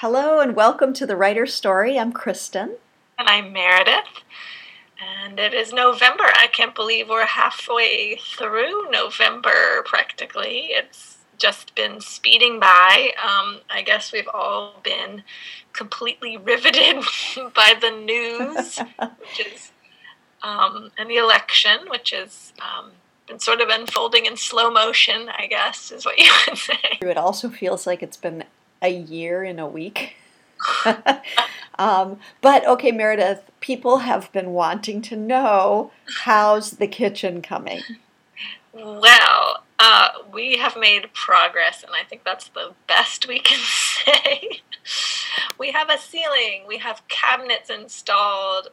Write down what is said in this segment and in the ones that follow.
Hello and welcome to the Writer's Story. I'm Kristin. And I'm Meredith. And it is November. I can't believe we're halfway through November practically. It's just been speeding by. Um, I guess we've all been completely riveted by the news, which is, um, and the election, which has um, been sort of unfolding in slow motion, I guess, is what you would say. It also feels like it's been a year in a week. um, but okay, Meredith, people have been wanting to know how's the kitchen coming? Well, uh, we have made progress, and I think that's the best we can say. we have a ceiling, we have cabinets installed,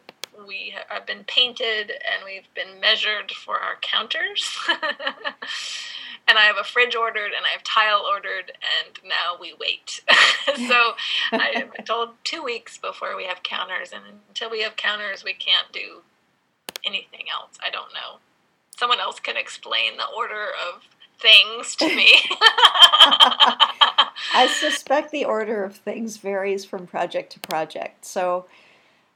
we have been painted, and we've been measured for our counters. and I have a fridge ordered and I have tile ordered and now we wait. so I have been told two weeks before we have counters and until we have counters we can't do anything else. I don't know. Someone else can explain the order of things to me. I suspect the order of things varies from project to project. So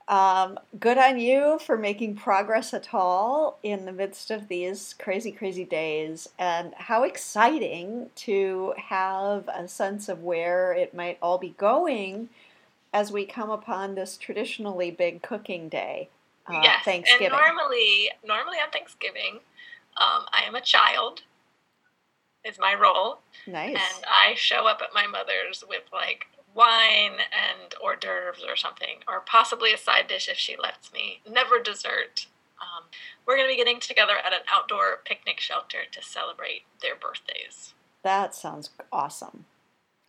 um, good on you for making progress at all in the midst of these crazy, crazy days. And how exciting to have a sense of where it might all be going as we come upon this traditionally big cooking day. Uh, yes, Thanksgiving. and normally, normally on Thanksgiving, um, I am a child. Is my role. Nice. And I show up at my mother's with like wine and hors d'oeuvres or something, or possibly a side dish if she lets me. Never dessert. Um, we're going to be getting together at an outdoor picnic shelter to celebrate their birthdays. That sounds awesome.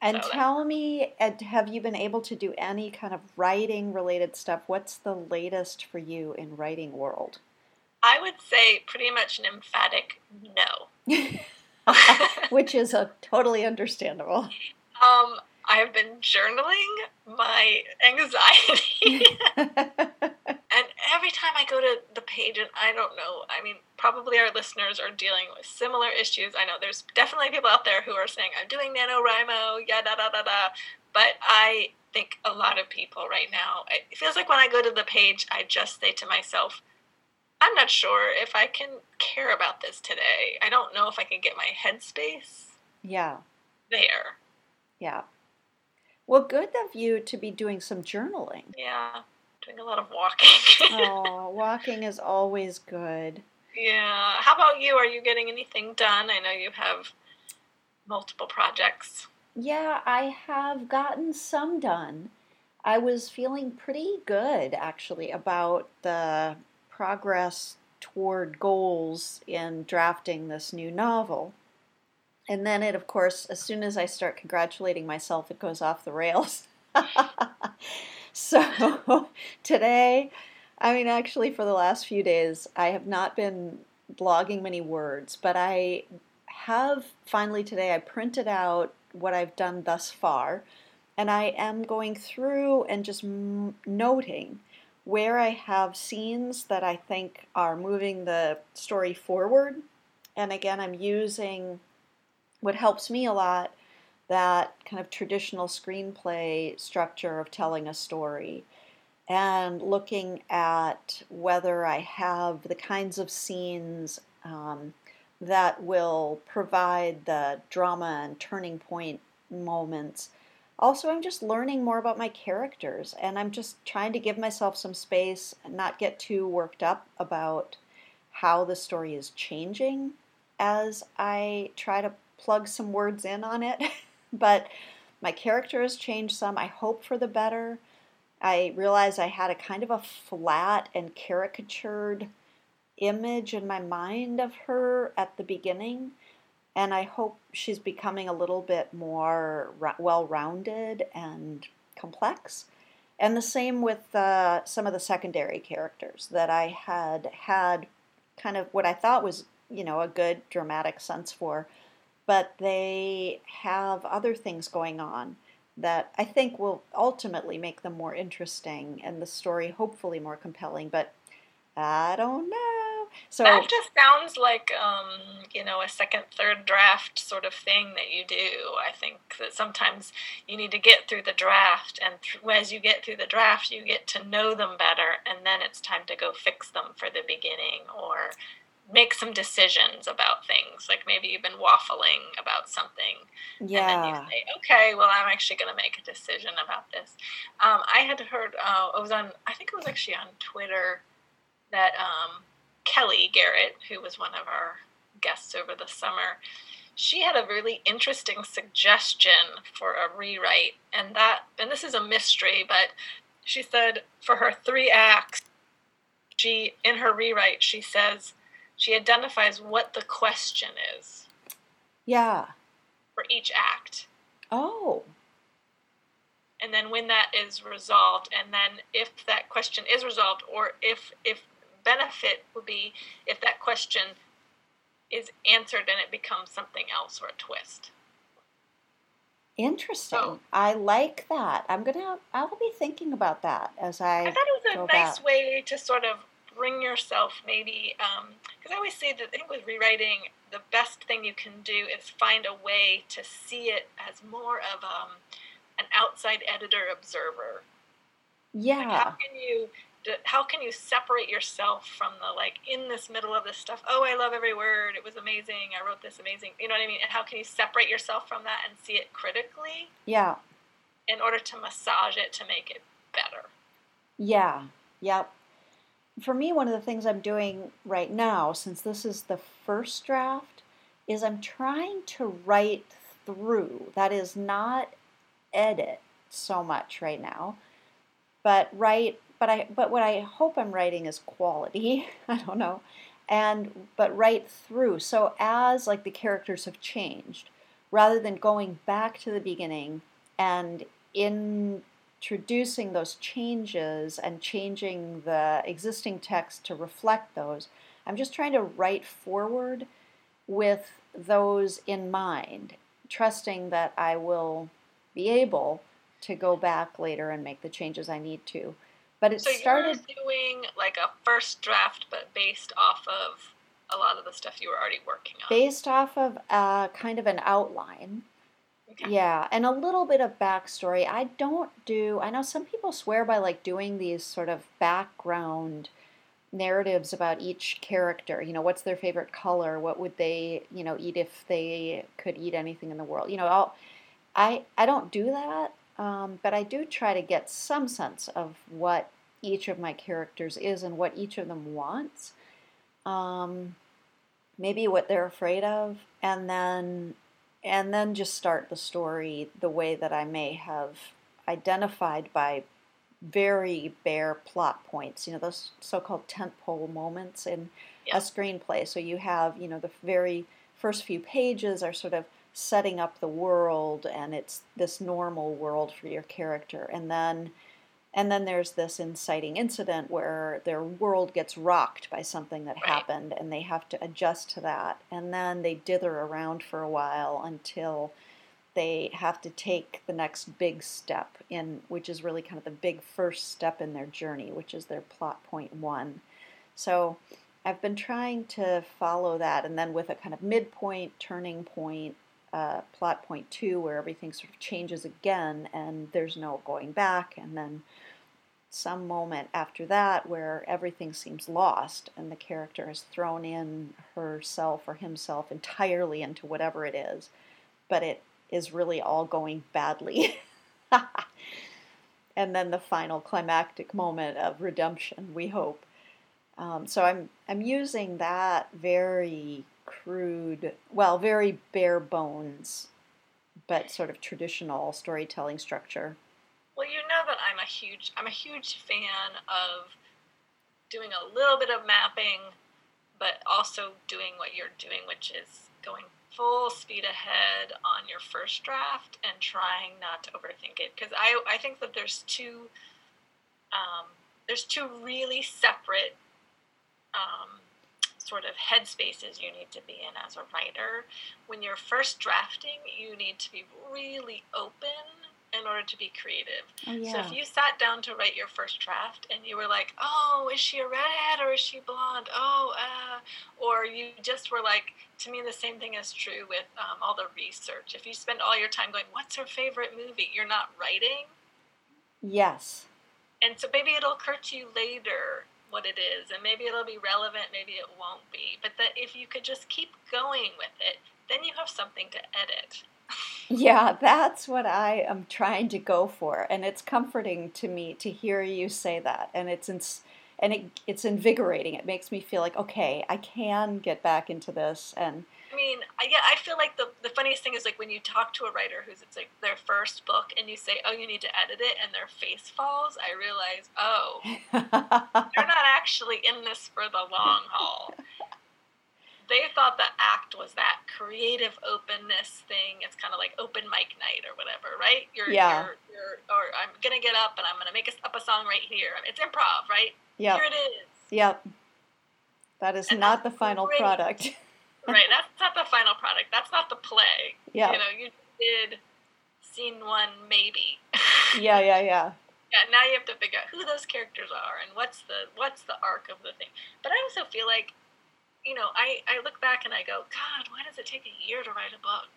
And so tell me, have you been able to do any kind of writing related stuff? What's the latest for you in writing world? I would say pretty much an emphatic no. Which is a totally understandable. Um, I have been journaling my anxiety. and every time I go to the page, and I don't know, I mean, probably our listeners are dealing with similar issues. I know there's definitely people out there who are saying, I'm doing NaNoWriMo, yeah, da, da, da, da. But I think a lot of people right now, it feels like when I go to the page, I just say to myself, I'm not sure if I can care about this today. I don't know if I can get my headspace. Yeah. There. Yeah. Well, good of you to be doing some journaling. Yeah, doing a lot of walking. oh, walking is always good. Yeah. How about you? Are you getting anything done? I know you have multiple projects. Yeah, I have gotten some done. I was feeling pretty good actually about the progress toward goals in drafting this new novel. And then it, of course, as soon as I start congratulating myself, it goes off the rails. so today, I mean, actually, for the last few days, I have not been blogging many words, but I have finally today, I printed out what I've done thus far, and I am going through and just m- noting where I have scenes that I think are moving the story forward. And again, I'm using what helps me a lot that kind of traditional screenplay structure of telling a story and looking at whether I have the kinds of scenes um, that will provide the drama and turning point moments. Also, I'm just learning more about my characters and I'm just trying to give myself some space and not get too worked up about how the story is changing as I try to plug some words in on it, but my character has changed some. I hope for the better. I realized I had a kind of a flat and caricatured image in my mind of her at the beginning, and I hope she's becoming a little bit more well rounded and complex. And the same with uh, some of the secondary characters that I had had kind of what I thought was, you know, a good dramatic sense for but they have other things going on that I think will ultimately make them more interesting and the story hopefully more compelling. But I don't know. So that just sounds like um, you know a second, third draft sort of thing that you do. I think that sometimes you need to get through the draft, and th- as you get through the draft, you get to know them better, and then it's time to go fix them for the beginning or make some decisions about things. Like maybe you've been waffling about something, yeah. and then you say, "Okay, well, I'm actually going to make a decision about this." Um, I had heard uh, it was on. I think it was actually on Twitter that um, Kelly Garrett, who was one of our guests over the summer, she had a really interesting suggestion for a rewrite, and that and this is a mystery, but she said for her three acts, she in her rewrite she says she identifies what the question is Yeah. for each act. Oh. and then when that is resolved and then if that question is resolved or if if benefit would be if that question is answered and it becomes something else or a twist Interesting. Oh. I like that. I'm gonna. I'll be thinking about that as I. i thought it was a nice back. way to sort of bring yourself maybe because i always say that i think with rewriting the best thing you can do is find a way to see it as more of um, an outside editor observer Like, how can you how can you separate yourself from the like in this middle of this stuff oh i love every word it was amazing i wrote this amazing you know what i mean and how can you separate yourself from that and see it critically Yeah. in order to massage it to make it better Yeah. Yep. For me, one of the things I'm doing right now, since this is the first draft, is I'm trying to write through. That is not edit so much right now, but write. But I. But what I hope I'm writing is quality. I don't know, and but write through. So as like the characters have changed, rather than going back to the beginning and introducing those changes and changing the existing text to reflect those, I'm just trying to write forward with those in mind, trusting that I will be able to go back later and make the changes I need to. But it so started doing like a first draft but based off of a lot of the stuff you were already working on based off of uh, kind of an outline. Okay. Yeah, and a little bit of backstory. I don't do, I know some people swear by like doing these sort of background narratives about each character. You know, what's their favorite color? What would they, you know, eat if they could eat anything in the world? You know, I'll, I I don't do that, um, but I do try to get some sense of what each of my characters is and what each of them wants. Um, maybe what they're afraid of, and then and then just start the story the way that I may have identified by very bare plot points. You know, those so-called tentpole moments in Yeah. a screenplay. So you have, you know, the very first few pages are sort of setting up the world and it's this normal world for your character and then and then there's this inciting incident where their world gets rocked by something that Right. happened and they have to adjust to that and then they dither around for a while until they have to take the next big step in which is really kind of the big first step in their journey which is their plot point 1 so I've been trying to follow that, and then with a kind of midpoint, turning point, uh, plot point two, where everything sort of changes again, and there's no going back, and then some moment after that where everything seems lost, and the character has thrown in herself or himself entirely into whatever it is, but it is really all going badly. and then the final climactic moment of redemption, we hope. Um, so I'm I'm using that very crude, well, very bare bones, but sort of traditional storytelling structure. Well, you know that I'm a huge I'm a huge fan of doing a little bit of mapping, but also doing what you're doing, which is going full speed ahead on your first draft and trying not to overthink it. Because I I think that there's two um, there's two really separate um, sort of headspaces you need to be in as a writer. When you're first drafting, you need to be really open in order to be creative. Oh, yeah. So if you sat down to write your first draft and you were like, "Oh, is she a redhead or is she blonde?" Oh, uh, or you just were like, to me, the same thing is true with um, all the research. If you spend all your time going, "What's her favorite movie?" You're not writing, yes. and so maybe it'll occur to you later what it is, and maybe it'll be relevant, maybe it won't be. But that if you could just keep going with it, then you have something to edit. Yeah, that's what I am trying to go for, and it's comforting to me to hear you say that, and it's ins- and it, it's invigorating. It makes me feel like okay, I can get back into this, and I mean, I, yeah, I feel like the, the funniest thing is like when you talk to a writer who's it's like their first book and you say, oh, you need to edit it, and their face falls. I realize, oh, they're not actually in this for the long haul. They thought the act was that creative openness thing. It's kind of like open mic night or whatever, right? You're, Yeah. You're, you're, or I'm gonna get up and I'm gonna make a, up a song right here. It's improv, right? Yeah. Here it is. yep. That is And not the final great. product. right. That's not the final product. That's not the play. yeah, You know, you did scene one, maybe. yeah, yeah, yeah. yeah. Now you have to figure out who those characters are and what's the what's the arc of the thing. But I also feel like, you know, I I look back and I go, God, why does it take a year to write a book?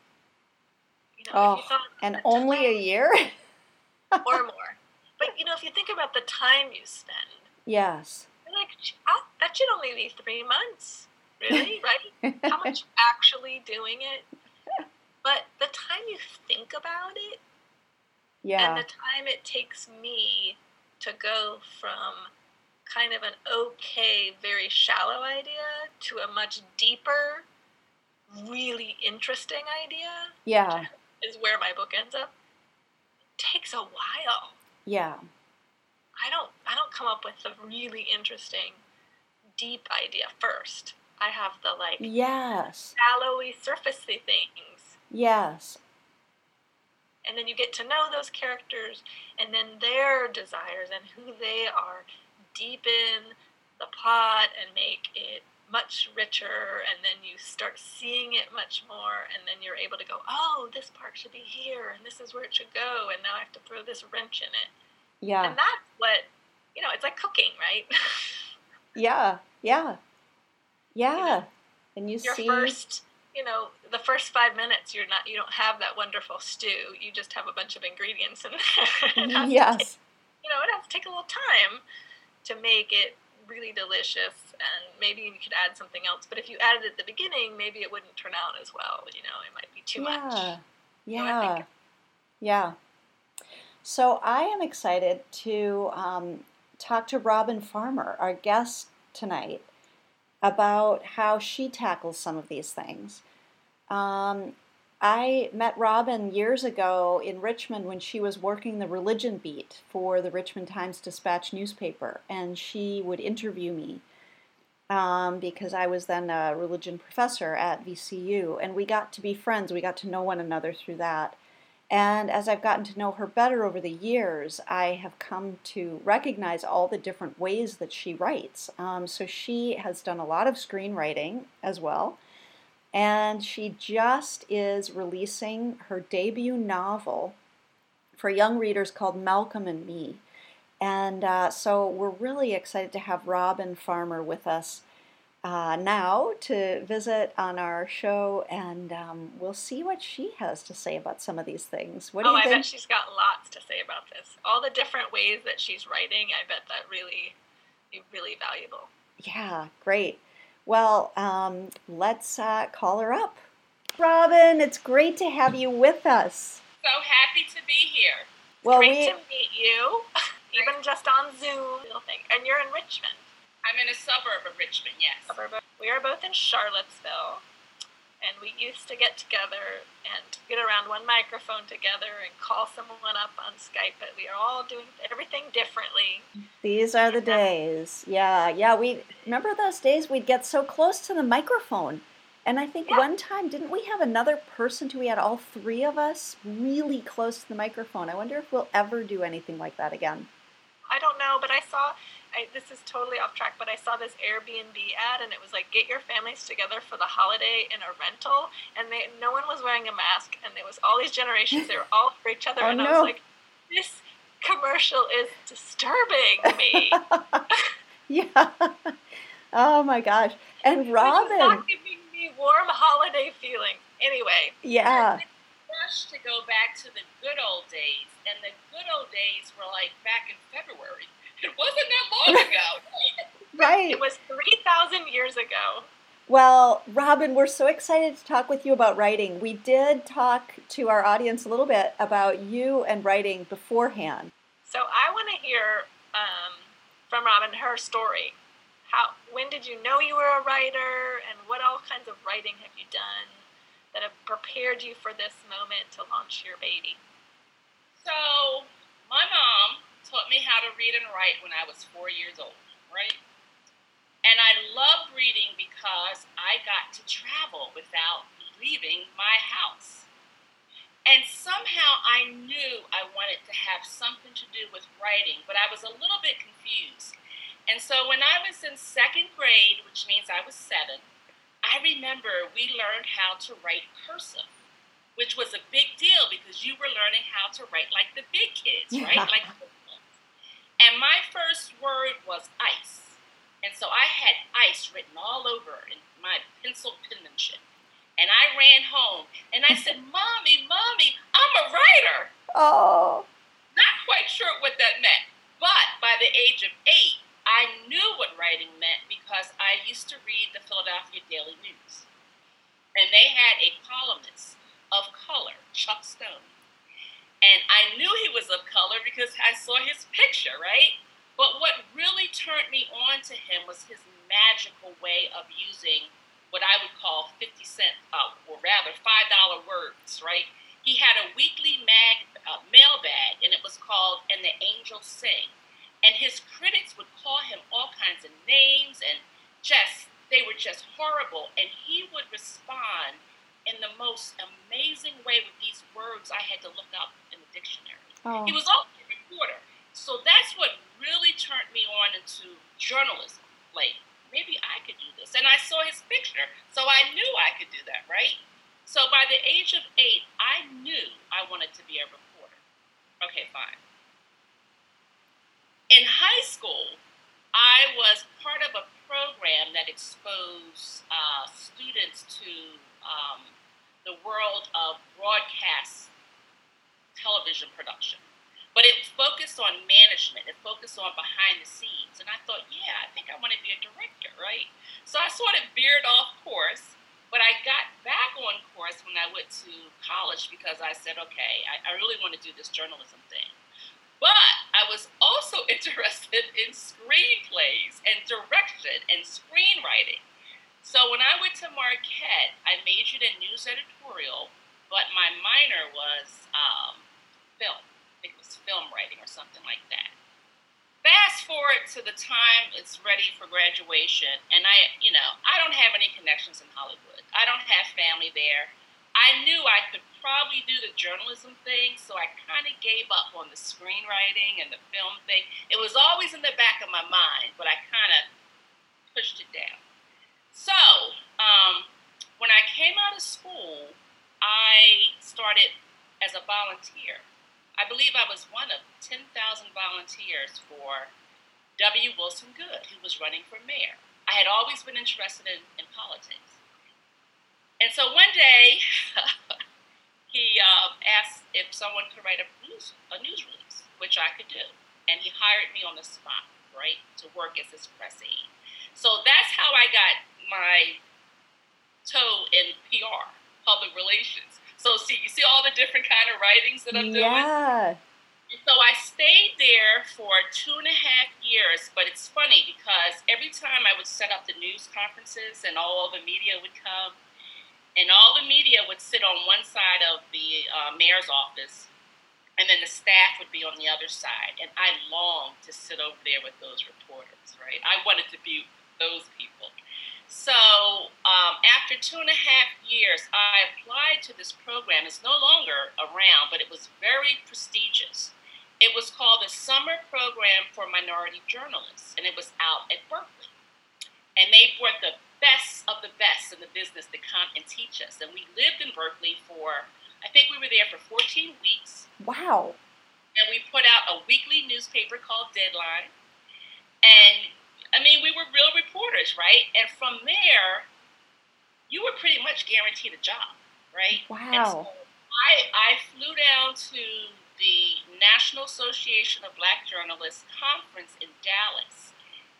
You know, Oh, And only a year. or more. But you know, if you think about the time you spend, yes. like, oh, that should only be three months. Really, right? How much actually doing it? But the time you think about it Yeah. and the time it takes me to go from kind of an okay, very shallow idea to a much deeper, really interesting idea Yeah. is where my book ends up. It takes a while. Yeah. I don't I don't come up with the really interesting deep idea first. I have the like Yes. shallowy surfacey things. Yes. And then you get to know those characters and then their desires and who they are deepen the plot and make it much richer and then you start seeing it much more and then you're able to go, Oh, this part should be here and this is where it should go and now I have to throw this wrench in it. Yeah. And that's what you know, it's like cooking, right? Yeah. Yeah. Yeah. And you your see first you know the first five minutes you're not you don't have that wonderful stew you just have a bunch of ingredients in there to Yes. take- you know it has to take a little time to make it really delicious and maybe you could add something else but if you added it at the beginning maybe it wouldn't turn out as well you know it might be too yeah. much know, Yeah. think- Yeah. So I am excited to um, talk to Robin Farmer, our guest tonight, about how she tackles some of these things. Um, I met Robin years ago in Richmond when she was working the religion beat for the Richmond Times Dispatch newspaper, and she would interview me um, because I was then a religion professor at VCU, and we got to be friends. We got to know one another through that. And as I've gotten to know her better over the years, I have come to recognize all the different ways that she writes. Um, so she has done a lot of screenwriting as well. And she just is releasing her debut novel for young readers called Malcolm and Me. And uh, so we're really excited to have Robin Farmer with us uh, now to visit on our show, and um, we'll see what she has to say about some of these things. What do oh you i think? bet she's got lots to say about this all the different ways that she's writing i bet that really be really valuable Yeah, great. Well, um, let's uh, call her up. Robin, it's great to have you with us. So happy to be here. Well, Great we to meet you, even just on Zoom. And you're in Richmond. I'm in a suburb of Richmond, yes. suburb. We are both in Charlottesville, and we used to get together and get around one microphone together and call someone up on Skype. But we are all doing everything differently. these are the days. Yeah, yeah. We remember those days we'd get so close to the microphone. And I think Yeah. one time, didn't we have another person too? We had all three of us really close to the microphone. I wonder if we'll ever do anything like that again. I don't know, but I saw. I, this is totally off track, but I saw this Airbnb ad, and it was like, "Get your families together for the holiday in a rental," and they, no one was wearing a mask, and there was all these generations. They were all for each other, Oh, and I was like, "This commercial is disturbing me." yeah. Oh my gosh. And Robin. not giving me warm holiday feeling. Anyway, Yeah. Rush to go back to the good old days, and the good old days were like back in February. It wasn't that long ago. Right. it was 3,000 years ago. Well, Robin, we're so excited to talk with you about writing. We did talk to our audience a little bit about you and writing beforehand. So I want to hear um, from Robin her story. How when did you know you were a writer, and what all kinds of writing have you done that have prepared you for this moment to launch your baby? So, my mom taught me how to read and write when I was four years old, right? And I loved reading because I got to travel without leaving my house. And somehow I knew I wanted to have something to do with writing, but I was a little bit confused. And so when I was in second grade, which means I was seven, I remember we learned how to write cursive which was a big deal because you were learning how to write like the big kids, right? Yeah. Like, and my first word was ice, and so I had ice written all over in my pencil penmanship. And I ran home and I said, "Mommy, mommy, I'm a writer." Oh, Not quite sure what that meant, but by the age of eight, I knew what writing meant because I used to read the Philadelphia Daily News, and they had a columnist of color, Chuck Stone. And I knew he was of color because I saw his picture, right? But what really turned me on to him was his magical way of using what I would call 50 cent, uh, or rather $5 words, right? He had a weekly mag, uh, mailbag, and it was called And the Angels Sing. And his critics would call him all kinds of names and just, they were just horrible. And he would respond in the most amazing way with these words I had to look up dictionary. oh. He was also a reporter. So that's what really turned me on into journalism. Like, maybe I could do this. And I saw his picture, so I knew I could do that, right? So by the age of eight, I knew I wanted to be a reporter. Okay, fine. In high school, I was part of a program that exposed uh, students to um, the world of broadcast television production. But it focused on management, it focused on behind the scenes. And I thought, yeah, I think I want to be a director, right? So I sort of veered off course, but I got back on course when I went to college because I said, okay, I, I really want to do this journalism thing. But I was also interested in screenplays and direction and screenwriting. So when I went to Marquette, I majored in news editorial, but my minor was um, film. I think it was film writing or something like that. Fast forward to the time it's ready for graduation, and I, you know, I don't have any connections in Hollywood. I don't have family there. I knew I could probably do the journalism thing, so I kind of gave up on the screenwriting and the film thing. It was always in the back of my mind, but I kind of pushed it down. So, um, when I came out of school, I started as a volunteer. I believe I was one of 10,000 volunteers for W. Wilson Goode, who was running for mayor. I had always been interested in, in politics. And so one day, he um, asked if someone could write a news, a news release, which I could do. And he hired me on the spot, right, to work as his press aide. So that's how I got my toe in PR, public relations. So see, you see all the different kind of writings that I'm doing. yeah. So I stayed there for two and a half years, but it's funny because every time I would set up the news conferences and all the media would come, and all the media would sit on one side of the uh, mayor's office, and then the staff would be on the other side. And I longed to sit over there with those reporters, right? I wanted to be those people. So um, after two and a half years, I applied to this program. It's no longer around, but it was very prestigious. It was called the Summer program for minority journalists, and it was out at Berkeley. And they brought the best of the best in the business to come and teach us. And we lived in Berkeley for, I think we were there for 14 weeks. Wow. And we put out a weekly newspaper called Deadline. And I mean, we were real reporters, right? And from there, you were pretty much guaranteed a job, right? Wow. So I, I flew down to the National Association of Black Journalists conference in Dallas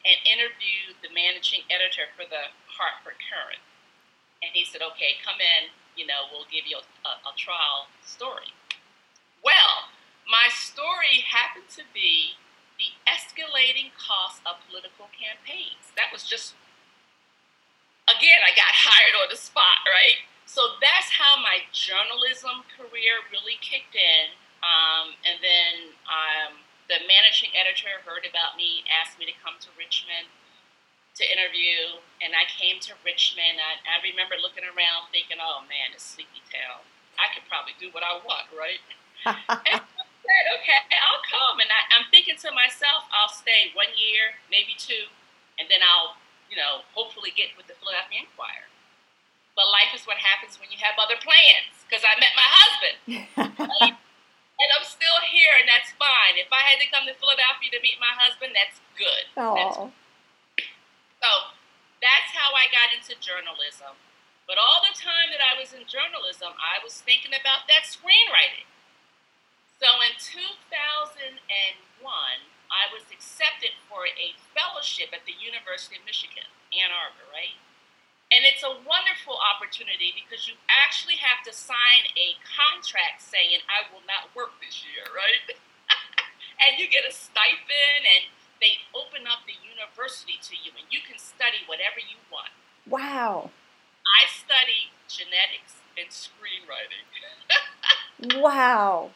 and interviewed the managing editor for the Hartford Courant. And he said, okay, come in, you know, we'll give you a, a, a trial story. Well, my story happened to be the escalating cost of political campaigns. That was just, again, I got hired on the spot, right? So that's how my journalism career really kicked in. Um, and then um, the managing editor heard about me, asked me to come to Richmond to interview, and I came to Richmond. I, I remember looking around thinking, oh man, it's sleepy town. I could probably do what I want, right? and said, okay, I'll come. And I, I'm thinking to myself, I'll stay one year, maybe two, and then I'll, you know, hopefully get with the Philadelphia Inquirer. But life is what happens when you have other plans, because I met my husband. right? and I'm still here, and that's fine. If I had to come to Philadelphia to meet my husband, that's good. That's, so that's how I got into journalism. But all the time that I was in journalism, I was thinking about that screenwriting. So in 2001, I was accepted for a fellowship at the University of Michigan, Ann Arbor, right? And it's a wonderful opportunity because you actually have to sign a contract saying, I will not work this year, right? and you get a stipend and they open up the university to you and you can study whatever you want. Wow. I studied genetics and screenwriting. wow.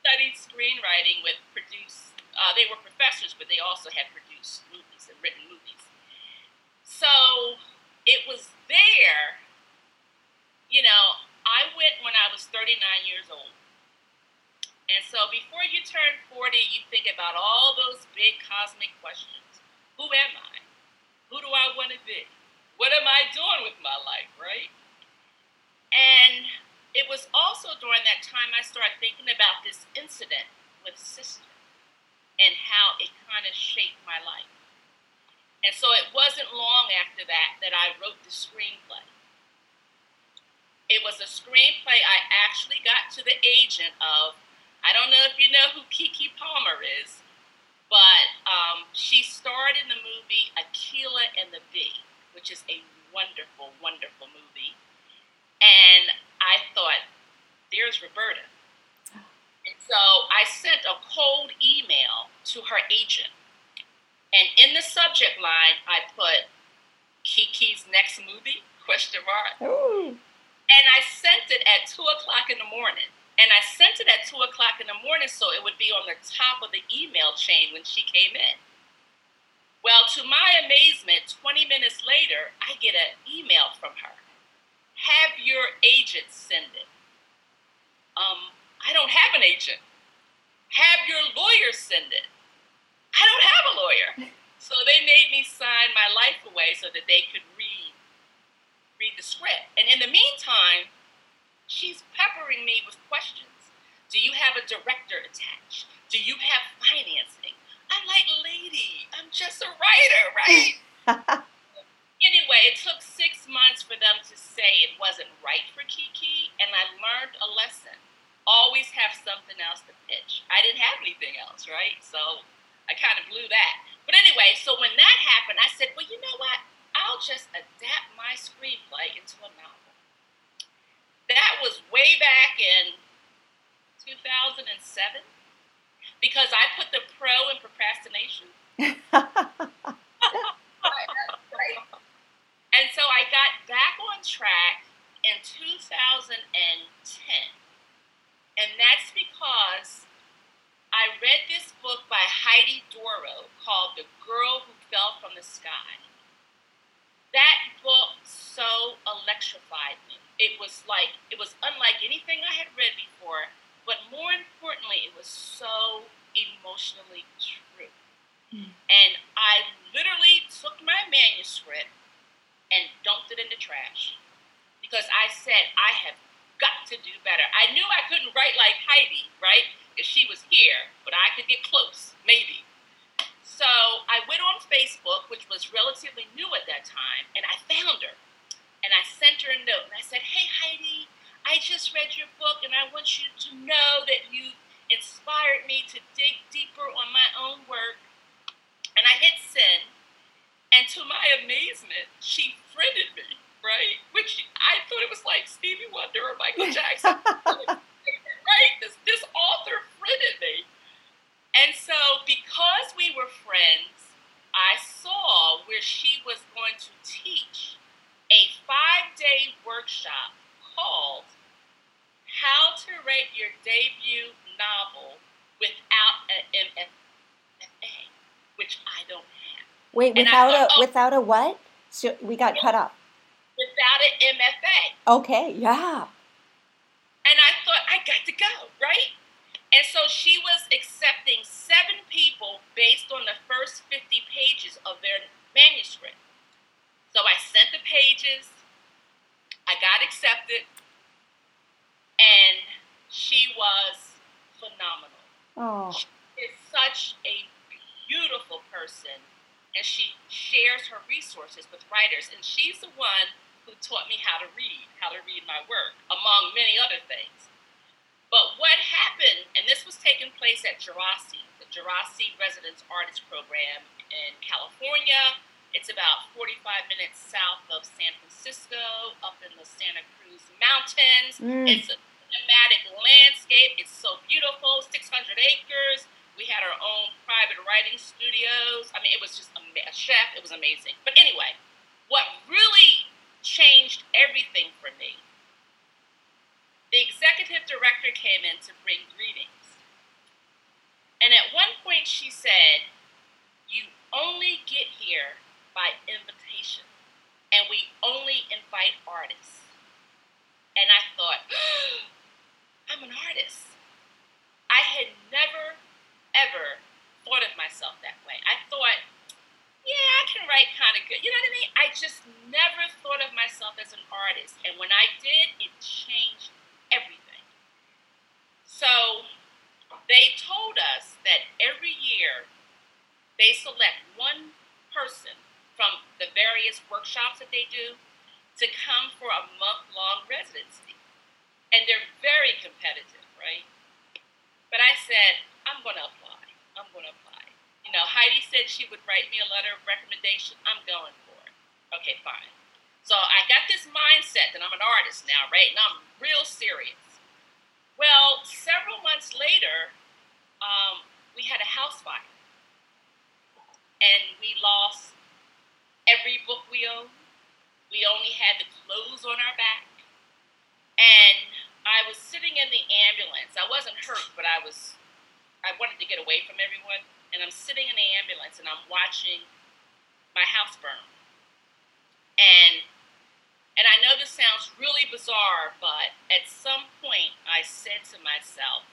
Studied screenwriting with produced, uh, they were professors, but they also had produced movies and written movies. So it was there, you know, I went when I was 39 years old. And so before you turn 40, you think about all those big cosmic questions. Who am I? Who do I want to be? What am I doing with my life, right? And it was also during that time I started thinking about this incident with sister and how it kind of shaped my life. And so it wasn't long after that that I wrote the screenplay. It was a screenplay I actually got to the agent of. I don't know if you know who Keke Palmer is, but um, she starred in the movie Akeelah and the Bee, which is a wonderful, wonderful movie. And I thought, there's Roberta. And so I sent a cold email to her agent and in the subject line, I put Keke's next movie, question mark. Ooh. And I sent it at 2 o'clock in the morning. And I sent it at 2 o'clock in the morning so it would be on the top of the email chain when she came in. Well, to my amazement, 20 minutes later, I get an email from her. Have your agent send it. Um, I don't have an agent. Have your lawyer send it. I don't have a lawyer. So they made me sign my life away so that they could read read the script. And in the meantime, she's peppering me with questions. Do you have a director attached? Do you have financing? I'm like, lady, I'm just a writer, right? it took six months for them to say it wasn't right for Keke, and I learned a lesson. Always have something else to pitch. I didn't have anything else, right? So I kind of blew that. But anyway, so when that happened, I said, well, you know what? I'll just adapt my screenplay into a novel. That was way back in 2007 because I put the pro in procrastination. and so I got back on track in 2010. And that's because I read this book by Heidi Durrow called The Girl Who Fell from the Sky. That book so electrified me. It was like, it was unlike anything I had read before, but more importantly, it was so emotionally true hmm. And I literally took my manuscript and dumped it in the trash because I said, I have got to do better. I knew I couldn't write like Heidi, right? If she was here, but I could get close, maybe. So I went on Facebook, which was relatively new at that time, and I found her. And I sent her a note and I said, Hey, Heidi, I just read your book and I want you to know that you inspired me to dig deeper on my own work. And I hit send. And to my amazement, she friended me, right? Which I thought it was like Stevie Wonder or Michael Jackson. right? This, this author friended me. And so, because we were friends, I saw where she was going to teach a five day workshop called How to Write Your Debut Novel Without an MFA, which I don't have. Wait, without thought, a oh, without a what? So we got cut off. Without an MFA. Okay, yeah. And I thought I got to go, right? And so she was accepting seven people based on the first 50 pages of their manuscript. So I sent the pages, I got accepted, and she was phenomenal. Oh. She is such a beautiful person, and she shares her with writers. And she's the one who taught me how to read, how to read my work, among many other things. But what happened, and this was taking place at Djerassi, the Djerassi Residence Artist Program in California. It's about 45 minutes south of San Francisco, up in the Santa Cruz Mountains. Mm. It's a cinematic landscape. It's so beautiful, 600 acres. We had our own private writing studios. I mean, it was just a, chef. It was amazing. But anyway, what really changed everything for me the executive director came in to bring greetings. And at one point she said, You only get here by invitation, and we only invite artists. And I thought, I'm an artist. I had never, ever thought of myself that way. I thought, yeah, I can write kind of good. You know what I mean? I just never thought of myself as an artist. And when I did, it changed everything. So they told us that every year they select one person from the various workshops that they do to come for a month long residency. And they're very competitive, right? But I said, I'm going to apply. I'm going to apply. You know, Heidi said she would write me a letter of recommendation. I'm going for it. Okay, fine. So I got this mindset that I'm an artist now, right? And I'm real serious. Well, several months later, um, we had a house fire. And we lost every book we owned. We only had the clothes on our back. And I was sitting in the ambulance. I wasn't hurt, but I was, I wanted to get away from everyone. And I'm sitting in the ambulance and I'm watching my house burn. And and I know this sounds really bizarre, but at some point I said to myself,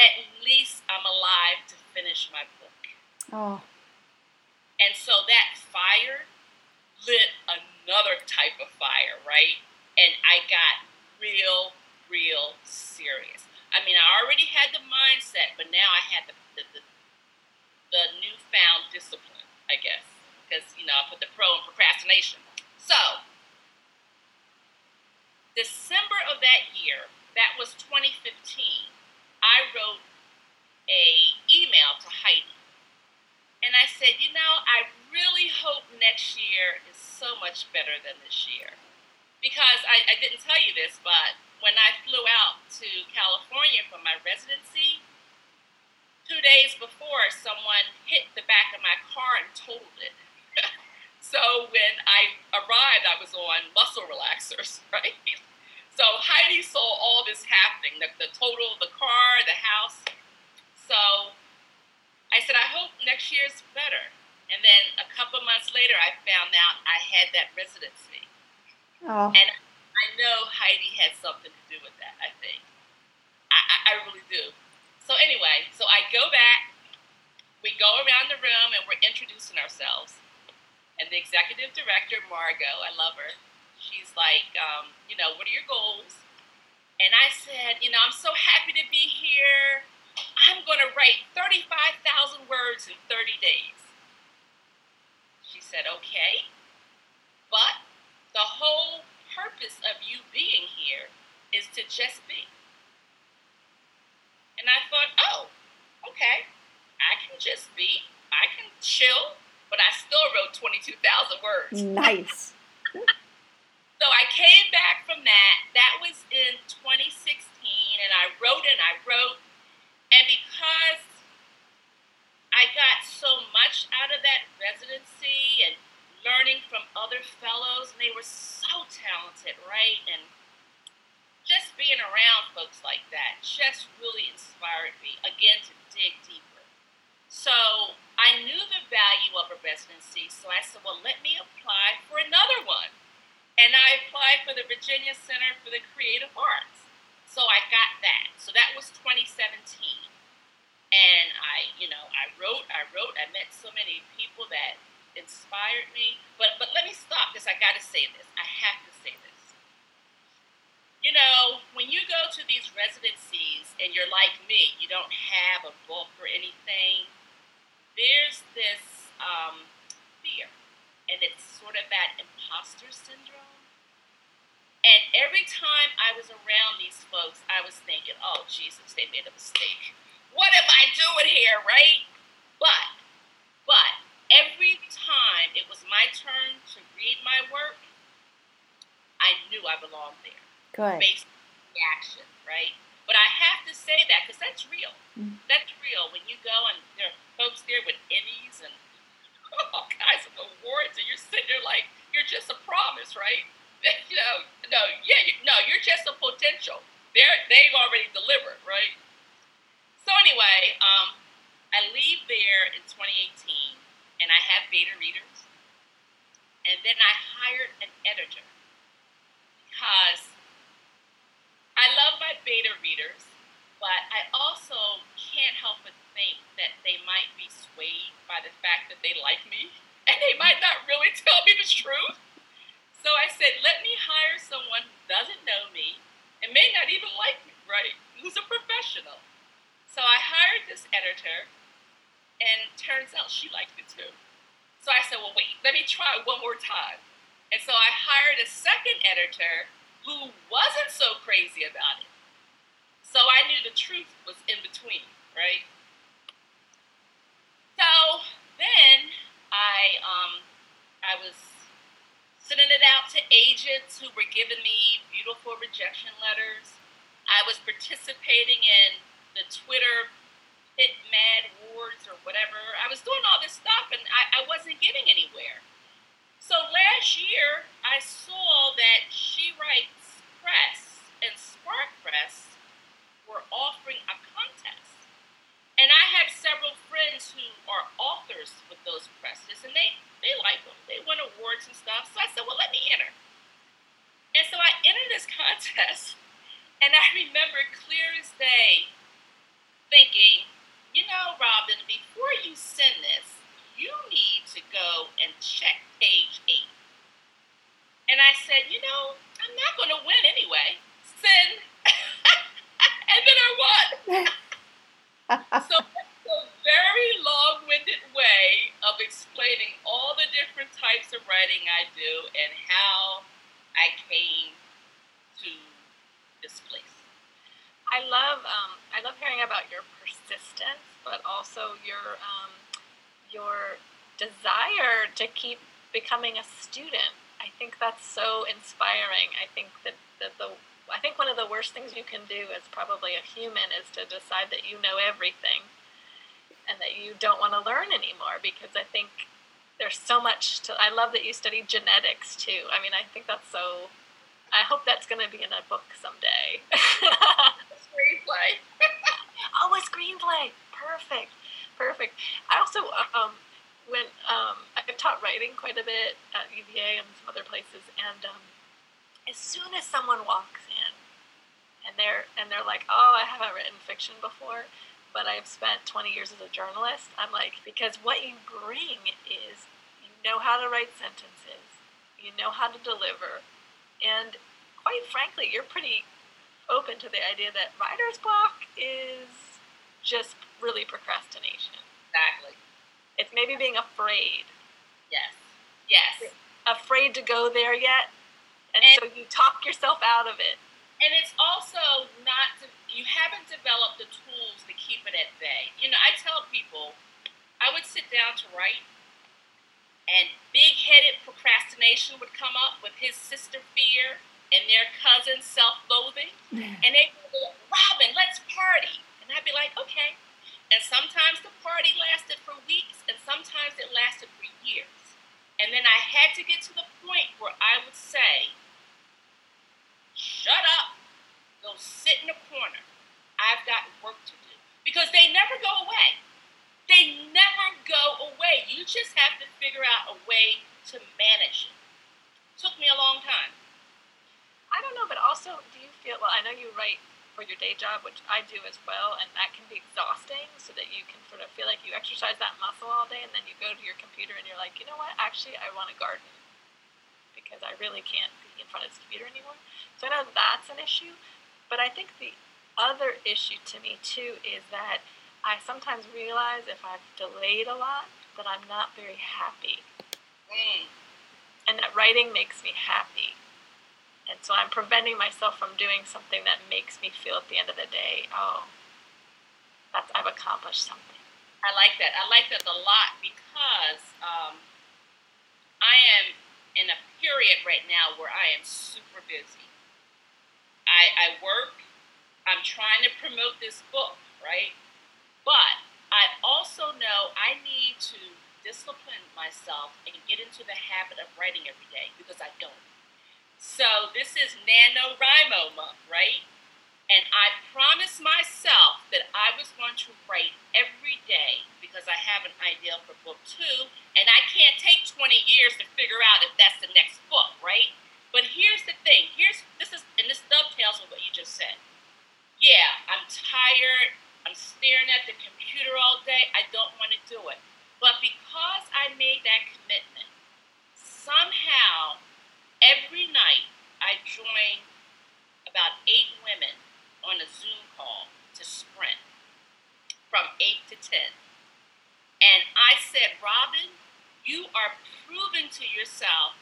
at least I'm alive to finish my book. Oh. And so that fire lit another type of fire, right? And I got real, real serious. I mean, I already had the mindset, but now I had the, the, the, the newfound discipline, I guess. Because, you know, I put the pro in procrastination. So, December of that year, that was 2015, I wrote a email to Heidi. And I said, you know, I really hope next year is so much better than this year. Because I, I didn't tell you this, but when I flew out to California for my residency, two days before, someone hit the back of my car and totaled it. So when I arrived, I was on muscle relaxers, right? So Heidi saw all this happening the, the total, the car, the house. So I said, I hope next year's better. And then a couple months later, I found out I had that residency. Oh. And I know Heidi had something to do with that, I think. I, I, I really do. So anyway, so I go back, we go around the room, and we're introducing ourselves. And the executive director, Margot, I love her, she's like, um, you know, what are your goals? And I said, you know, I'm so happy to be here. I'm going to write 35,000 words in 30 days. She said, okay. But the whole purpose of you being here is to just be. And I thought, oh, okay, I can just be, I can chill, but I still wrote 22,000 words. Nice. so I came back from that. That was in 2016, and I wrote and I wrote. And because I got so much out of that residency and learning from other fellows, and they were so talented, right? And just being around folks like that just really inspired me, again, to dig deeper. So I knew the value of a residency, so I said, well, let me apply for another one. And I applied for the Virginia Center for the Creative Arts. So I got that. So that was 2017. And I, you know, I wrote, I wrote, I met so many people that inspired me. But but let me stop this. I got to say this. I have to say this. You know, when you go to these residencies and you're like me, you don't have a book or anything. There's this um, fear, and it's sort of that imposter syndrome. And every time I was around these folks, I was thinking, oh, Jesus, they made a mistake. What am I doing here, right? But, but, every time it was my turn to read my work, I knew I belonged there. Good. based on reaction, right? But I have to say that because that's real. Mm. That's real. When you go and there are folks there with Emmys and all kinds of awards, and you're sitting there like you're just a promise, right? you know, no, yeah, you, no, you're just a potential. They're they've already delivered, right? So anyway, um, I leave there in 2018, and I have beta readers, and then I hired an editor because I love my beta readers, but I also can't help but think that they might be swayed by the fact that they like me and they might not really tell me the truth. So I said, let me hire someone who doesn't know me and may not even like me, right? Who's a professional. So I hired this editor, and turns out she liked it too. So I said, well, wait, let me try one more time. And so I hired a second editor who wasn't so crazy about it. So I knew the truth was in between, right? So then I um I was sending it out to agents who were giving me beautiful rejection letters. I was participating in the Twitter Hit Mad Wars or whatever. I was doing all this stuff and I, I wasn't getting anywhere. So last year, I saw that She Writes Press and Spark Press were offering a contest. And I have several friends who are authors with those presses, and they, they like them. They win awards and stuff. So I said, well, let me enter. And so I entered this contest, and I remember clear as day thinking, you know, Robin, before you send this, you need to go and check page eight. And I said, you know, I'm not going to win anyway. Send. and then I won. so it's a very long winded way of explaining all the different types of writing I do and how I came to this place. I love um, I love hearing about your persistence, but also your um, your desire to keep becoming a student. I think that's so inspiring. I think that, that the I think one of the worst things you can do as probably a human is to decide that you know everything and that you don't want to learn anymore because I think there's so much to I love that you study genetics too. I mean, I think that's so I hope that's going to be in a book someday. screenplay. oh, a screenplay. Perfect. Perfect. I also um, when um, I've taught writing quite a bit at UVA and some other places, and um, as soon as someone walks in and they're and they're like, "Oh, I haven't written fiction before," but I've spent 20 years as a journalist. I'm like, because what you bring is you know how to write sentences, you know how to deliver, and quite frankly, you're pretty open to the idea that writer's block is just really procrastination. Exactly. It's maybe being afraid. Yes. Yes. Afraid to go there yet. And, and so you talk yourself out of it. And it's also not, you haven't developed the tools to keep it at bay. You know, I tell people, I would sit down to write, and big headed procrastination would come up with his sister fear and their cousin self loathing. and they would go, Robin, let's party. And I'd be like, okay. And sometimes the party lasted for weeks, and sometimes it lasted for years. And then I had to get to the point where I would say, shut up, go sit in the corner. I've got work to do. Because they never go away. They never go away. You just have to figure out a way to manage it. Took me a long time. I don't know, but also, do you feel, well, I know you write for your day job, which I do as well, and that can be exhausting so that you can sort of feel like you exercise that muscle all day and then you go to your computer and you're like, you know what, actually, I want to garden because I really can't be in front of this computer anymore. So I know that's an issue, but I think the other issue to me too is that I sometimes realize if I've delayed a lot that I'm not very happy. Mm. And that writing makes me happy. And so I'm preventing myself from doing something that makes me feel at the end of the day, oh, that's I've accomplished something. I like that. I like that a lot because um, I am in a period right now where I am super busy. I, I work. I'm trying to promote this book, right? But I also know I need to discipline myself and get into the habit of writing every day because I don't. So this is NaNoWriMo month, right? And I promised myself that I was going to write every day because I have an idea for book two, and I can't take 20 years to figure out if that's the next book, right? But here's the thing. Here's this is and this dovetails with what you just said. Yeah, I'm tired. I'm staring at the computer all day. I don't want to do it. But because I made that commitment, somehow every night I join about eight women on a Zoom call to sprint from 8 to 10. And I said, Robin, you are proving to yourself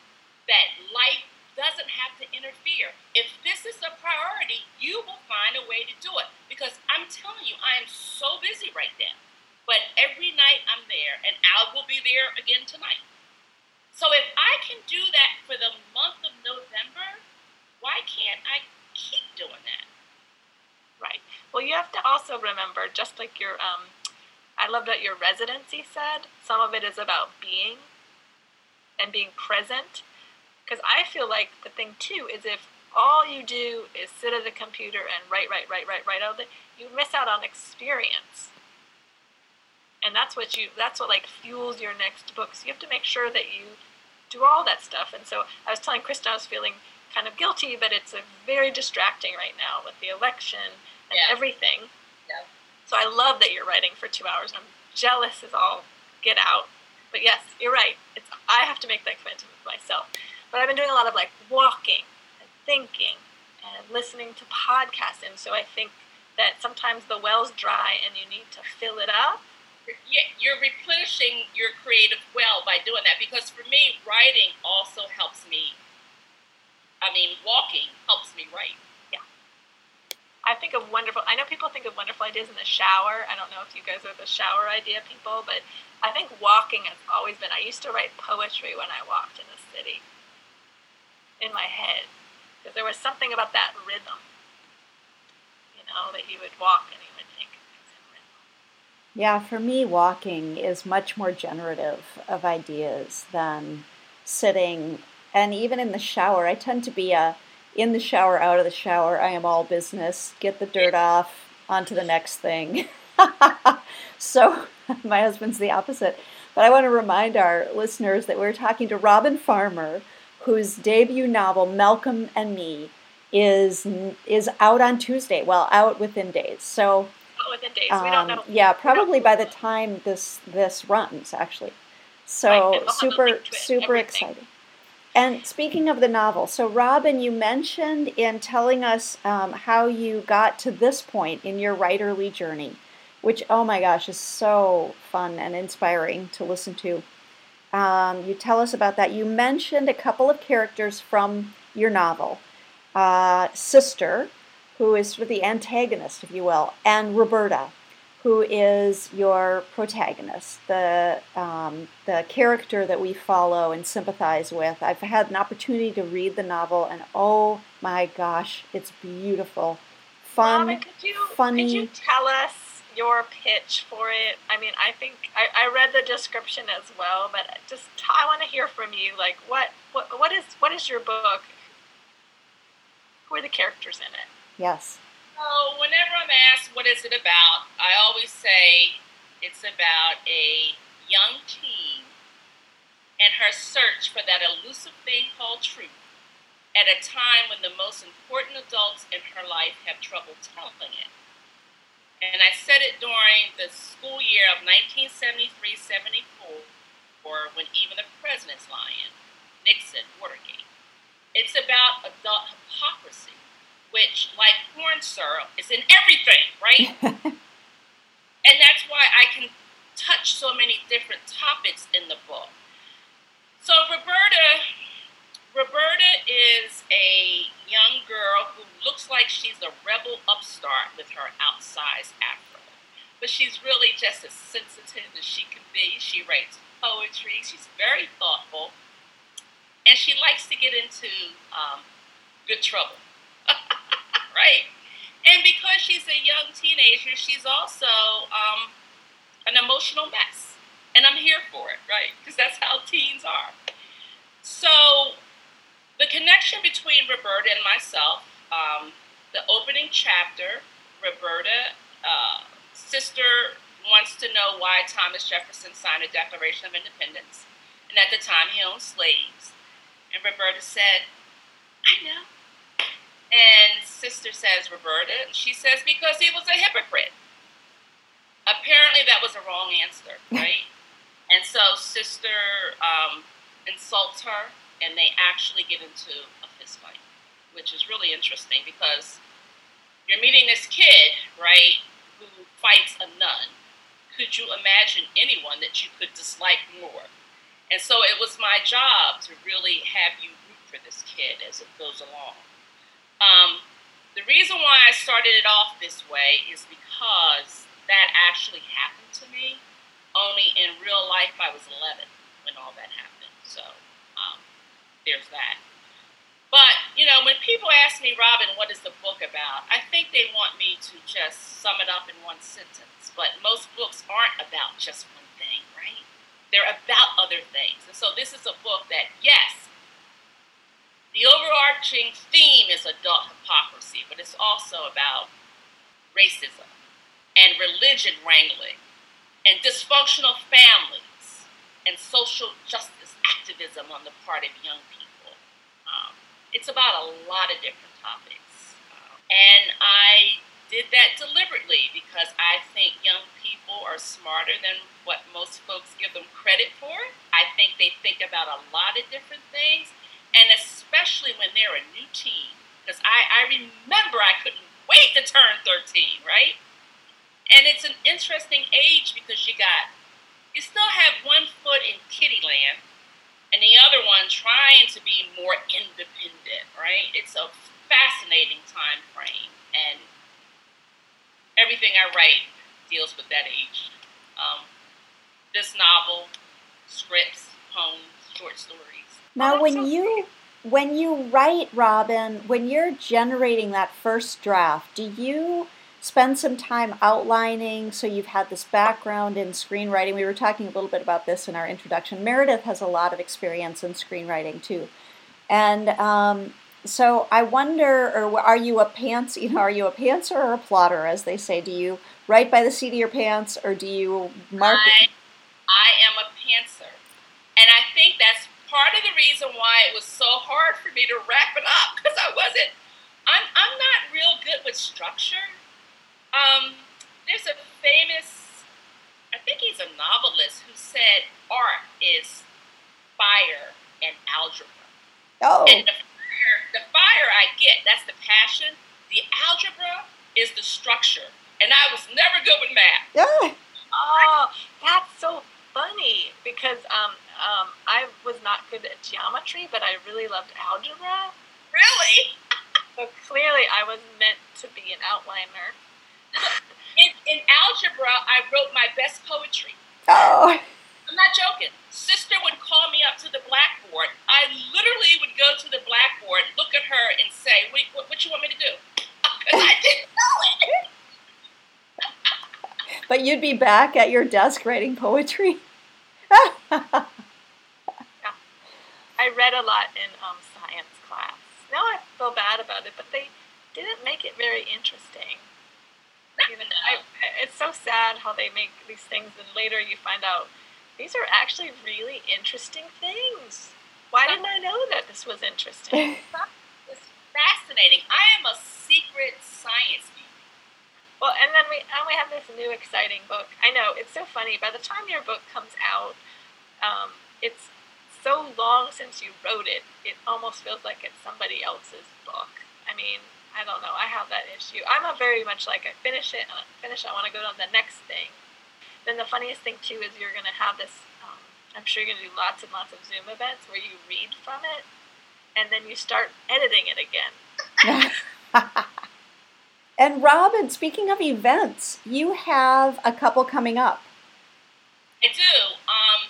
that life doesn't have to interfere. If this is a priority, you will find a way to do it. Because I'm telling you, I am so busy right now. But every night I'm there, and I will be there again tonight. So if I can do that for the month of November, why can't I keep doing that? Right. Well, you have to also remember, just like your, um, I love that your residency said, some of it is about being and being present. Because I feel like the thing too is if all you do is sit at a computer and write, write, write, write, write all day, you miss out on experience. And that's what you, that's what like fuels your next book. So you have to make sure that you do all that stuff. And so I was telling Kristin I was feeling kind of guilty, but it's very distracting right now with the election and yeah. everything. Yeah. So I love that you're writing for two hours. I'm jealous as all get out. But yes, you're right. It's I have to make that commitment myself. But I've been doing a lot of like walking and thinking and listening to podcasts. And so I think that sometimes the well's dry and you need to fill it up you're replenishing your creative well by doing that because for me writing also helps me i mean walking helps me write. Yeah. I think of wonderful i know people think of wonderful ideas in the shower. I don't know if you guys are the shower idea people but i think walking has always been i used to write poetry when i walked in the city in my head because there was something about that rhythm you know that you would walk and you would yeah, for me, walking is much more generative of ideas than sitting. And even in the shower, I tend to be a in the shower, out of the shower. I am all business. Get the dirt off, onto the next thing. so my husband's the opposite. But I want to remind our listeners that we're talking to Robin Farmer, whose debut novel, Malcolm and Me, is is out on Tuesday. Well, out within days. So within days. Um, we don't um, know. Yeah, probably by the time this this runs, actually. So super super exciting. And speaking of the novel, so Robin, you mentioned in telling us um, how you got to this point in your writerly journey, which oh my gosh is so fun and inspiring to listen to. Um, you tell us about that. You mentioned a couple of characters from your novel uh, Sister, who is sort of the antagonist, if you will, and Roberta, who is your protagonist, the um, the character that we follow and sympathize with. I've had an opportunity to read the novel, and oh my gosh, it's beautiful, fun, Mama, could you, funny. Could you tell us your pitch for it? I mean, I think I, I read the description as well, but just I want to hear from you. Like, what what what is what is your book? Who are the characters in it? Yes. So whenever I'm asked what is it about, I always say it's about a young teen and her search for that elusive thing called truth at a time when the most important adults in her life have trouble telling it. And I said it during the school year of 1973-74, or when even the president's lying, Nixon, Watergate. It's about adult hypocrisy which, like corn syrup, is in everything, right? and that's why I can touch so many different topics in the book. So Roberta, Roberta is a young girl who looks like she's a rebel upstart with her outsized afro, but she's really just as sensitive as she can be. She writes poetry. She's very thoughtful, and she likes to get into um, good trouble. And because she's a young teenager, she's also um, an emotional mess. And I'm here for it, right? Because that's how teens are. So the connection between Roberta and myself, um, the opening chapter, Roberta, uh, sister wants to know why Thomas Jefferson signed a Declaration of Independence. And at the time, he owned slaves. And Roberta said, I know. And sister says, Roberta, she says, because he was a hypocrite. Apparently, that was a wrong answer, right? and so sister um, insults her, and they actually get into a fist fight, which is really interesting because you're meeting this kid, right, who fights a nun. Could you imagine anyone that you could dislike more? And so it was my job to really have you root for this kid as it goes along. Um, the reason why I started it off this way is because that actually happened to me. Only in real life, I was 11 when all that happened. So um, there's that. But, you know, when people ask me, Robin, what is the book about? I think they want me to just sum it up in one sentence. But most books aren't about just one thing, right? They're about other things. And so this is a book that, yes, the overarching theme is adult hypocrisy, but it's also about racism and religion wrangling and dysfunctional families and social justice activism on the part of young people. Um, it's about a lot of different topics. Um, and I did that deliberately because I think young people are smarter than what most folks give them credit for. I think they think about a lot of different things and especially when they're a new teen. Because I, I remember I couldn't wait to turn 13, right? And it's an interesting age because you got, you still have one foot in kitty land and the other one trying to be more independent, right? It's a fascinating time frame. And everything I write deals with that age. Um, this novel, scripts, poems, short stories now, when you when you write, Robin, when you're generating that first draft, do you spend some time outlining so you've had this background in screenwriting? We were talking a little bit about this in our introduction. Meredith has a lot of experience in screenwriting too, and um, so I wonder, or are you a pants? You know, are you a pantser or a plotter, as they say? Do you write by the seat of your pants, or do you mark? I, I am a pantser, and I think that's part of the reason why it was so hard for me to wrap it up because I wasn't. I'm I'm not real good with structure. Um, there's a famous, I think he's a novelist who said art is fire and algebra. Oh. And the fire, the fire I get, that's the passion. The algebra is the structure. And I was never good with math. Yeah. Oh, that's so funny because um, um, I was not good at geometry, but I really loved algebra. Really? So clearly, I was meant to be an outliner. In, in algebra, I wrote my best poetry. Oh. I'm not joking. Sister would call me up to the blackboard. I literally would go to the blackboard, look at her, and say, "What, what, what you want me to do?" Because I didn't know it. But you'd be back at your desk writing poetry. I read a lot in um, science class. Now I feel bad about it, but they didn't make it very interesting. Even I, it's so sad how they make these things, and later you find out these are actually really interesting things. Why didn't I know that this was interesting? It's fascinating. I am a secret science geek. Well, and then we and we have this new exciting book. I know it's so funny. By the time your book comes out, um, it's so long since you wrote it. It almost feels like it's somebody else's book. I mean, I don't know. I have that issue. I'm a very much like I finish it, and I finish. I want to go on the next thing. Then the funniest thing too is you're gonna have this. Um, I'm sure you're gonna do lots and lots of Zoom events where you read from it, and then you start editing it again. and Robin, speaking of events, you have a couple coming up. I do. Um,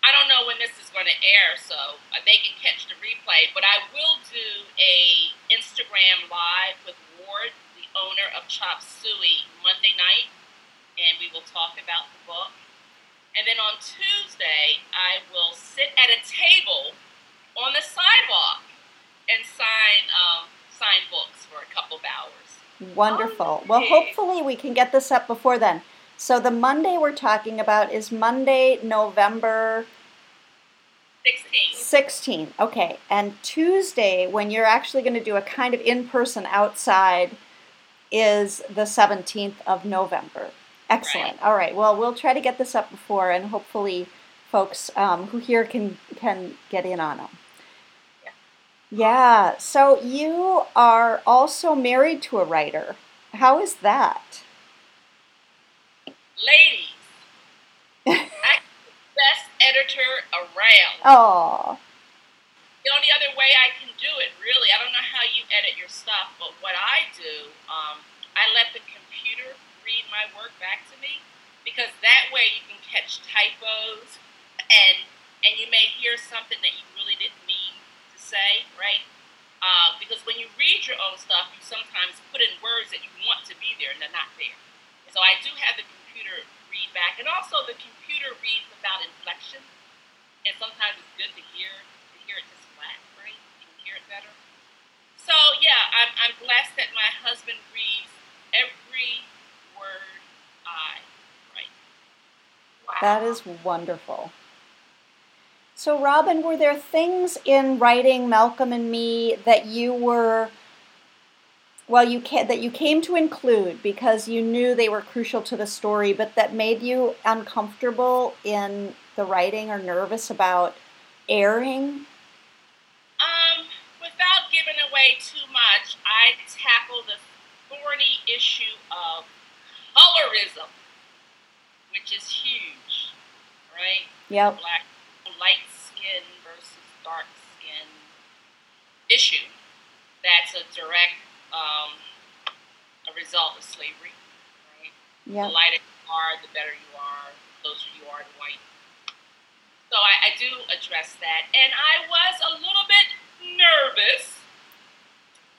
I don't know when this is going to air, so they can catch the replay. But I will do a Instagram live with Ward, the owner of Chop Suey, Monday night, and we will talk about the book. And then on Tuesday, I will sit at a table on the sidewalk and sign um, sign books for a couple of hours. Wonderful. Well, hopefully we can get this up before then. So the Monday we're talking about is Monday, November 16. 16. Okay. And Tuesday, when you're actually going to do a kind of in person outside, is the 17th of November. Excellent. Right. All right. Well, we'll try to get this up before, and hopefully, folks um, who here can can get in on them. Yeah. Yeah. So you are also married to a writer. How is that? Ladies, I'm the best editor around. Oh. The only other way I can do it, really, I don't know how you edit your stuff, but what I do, um, I let the computer read my work back to me because that way you can catch typos and and you may hear something that you really didn't mean to say, right? Uh, because when you read your own stuff, you sometimes put in words that you want to be there and they're not there. So I do have the computer read back, and also the computer reads without inflection, and sometimes it's good to hear to hear it just flat, right? You can hear it better. So yeah, I'm, I'm blessed that my husband reads every word I write. Wow. That is wonderful. So, Robin, were there things in writing Malcolm and Me that you were, well, you ca- that you came to include because you knew they were crucial to the story, but that made you uncomfortable in the writing or nervous about airing? Um, without giving away too much, I tackle the thorny issue of colorism, which is huge, right? Yep. Black, light skin versus dark skin issue. That's a direct um, a result of slavery, right? The Yep. lighter you are, the better you are, the closer you are to white. So I, I do address that. And I was a little bit nervous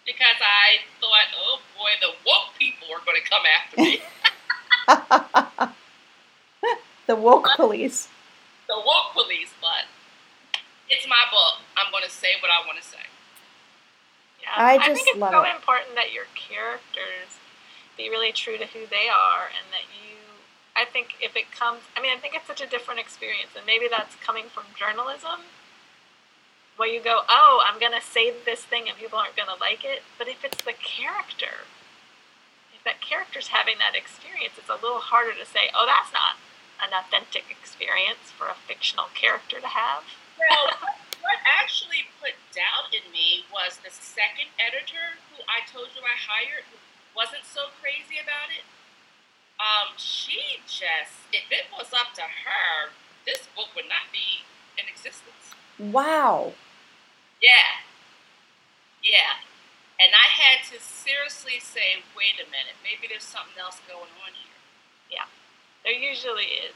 because I thought, oh boy, the woke people are going to come after me. the woke police. the woke police, but it's my book. I'm going to say what I want to say. Yeah, I think just it's love so it. important that your characters be really true to who they are, and that you. I think if it comes, I mean, I think it's such a different experience, and maybe that's coming from journalism, where you go, "Oh, I'm gonna say this thing, and people aren't gonna like it." But if it's the character, if that character's having that experience, it's a little harder to say, oh, that's not an authentic experience for a fictional character to have. Well, what actually put doubt in me was the second editor who I told you I hired, who wasn't so crazy about it. Um, she just, if it was up to her, this book would not be in existence. Wow. Yeah. Yeah. And I had to seriously say, wait a minute, maybe there's something else going on here. Yeah. There usually is.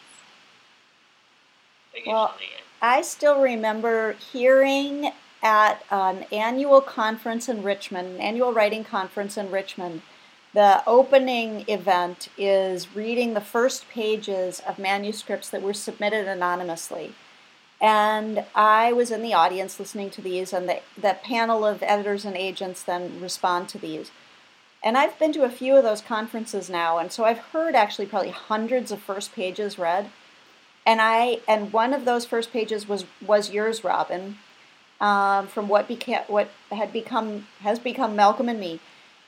There Well, usually is. I still remember hearing at an annual conference in Richmond, an annual writing conference in Richmond, the opening event is reading the first pages of manuscripts that were submitted anonymously. And I was in the audience listening to these, and the, the panel of editors and agents then respond to these. And I've been to a few of those conferences now, and so I've heard actually probably hundreds of first pages read. And I and one of those first pages was was yours, Robin, um, from what became what had become has become Malcolm and me,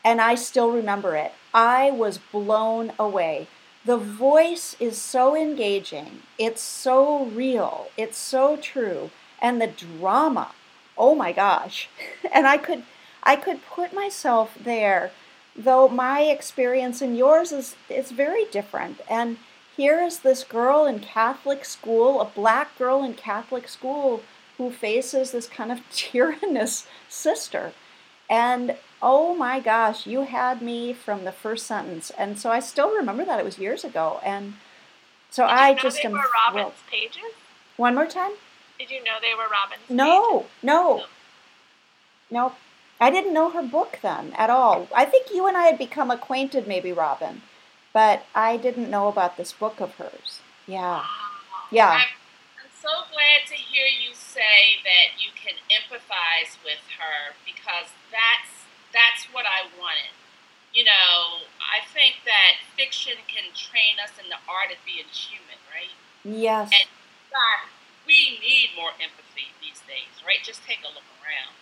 and I still remember it. I was blown away. The voice is so engaging. It's so real. It's so true, and the drama. Oh my gosh! And I could I could put myself there, though my experience and yours is is very different. And here is this girl in Catholic school, a black girl in Catholic school, who faces this kind of tyrannous sister. And oh my gosh, you had me from the first sentence. And so I still remember that. It was years ago. And so Did you I know just they am were thrilled. Robin's pages? One more time? Did you know they were Robin's pages? No, no, no. I didn't know her book then at all. I think you and I had become acquainted, maybe, Robin, but I didn't know about this book of hers. Yeah, Wow. yeah. I'm, I'm so glad to hear you say that you can empathize with her because that's that's what I wanted. You know, I think that fiction can train us in the art of being human, right? Yes. And God, we need more empathy these days, right? Just take a look around.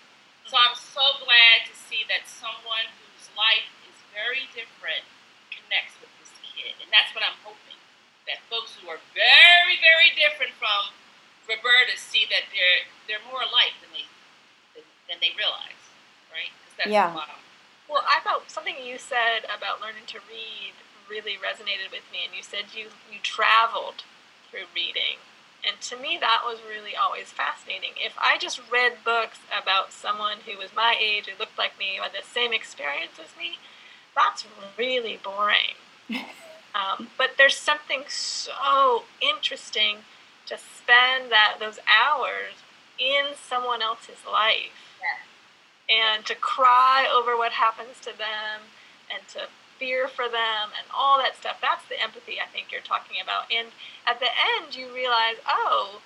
So I'm so glad to see that someone whose life is very different connects with this kid. And that's what I'm hoping. That folks who are very, very different from Roberta see that they're they're more alike than they than, than they realize, that's Yeah. the bottom. Well, I thought something you said about learning to read really resonated with me, and you said you you traveled through reading, and to me that was really always fascinating. If I just read books about someone who was my age, who looked like me, who had the same experience as me, that's really boring. Um, but there's something so interesting to spend that those hours in someone else's life and to cry over what happens to them and to fear for them and all that stuff. That's the empathy I think you're talking about. And at the end, you realize, oh,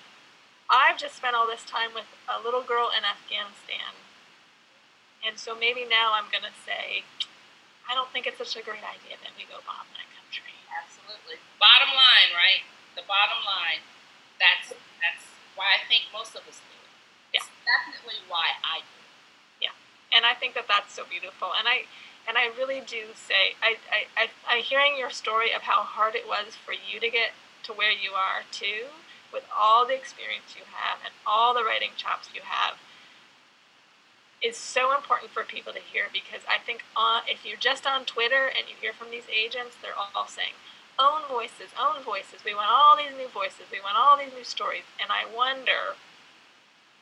I've just spent all this time with a little girl in Afghanistan. And so maybe now I'm going to say, I don't think it's such a great idea that we go bomb that country. Absolutely. Bottom line, right? The bottom line. That's that's why I think most of us do it. It's definitely why I do. And I think that that's so beautiful. And I and I really do say I I, I I hearing your story of how hard it was for you to get to where you are too, with all the experience you have and all the writing chops you have, is so important for people to hear because I think on if you're just on Twitter and you hear from these agents, they're all saying own voices, own voices. We want all these new voices. We want all these new stories. And I wonder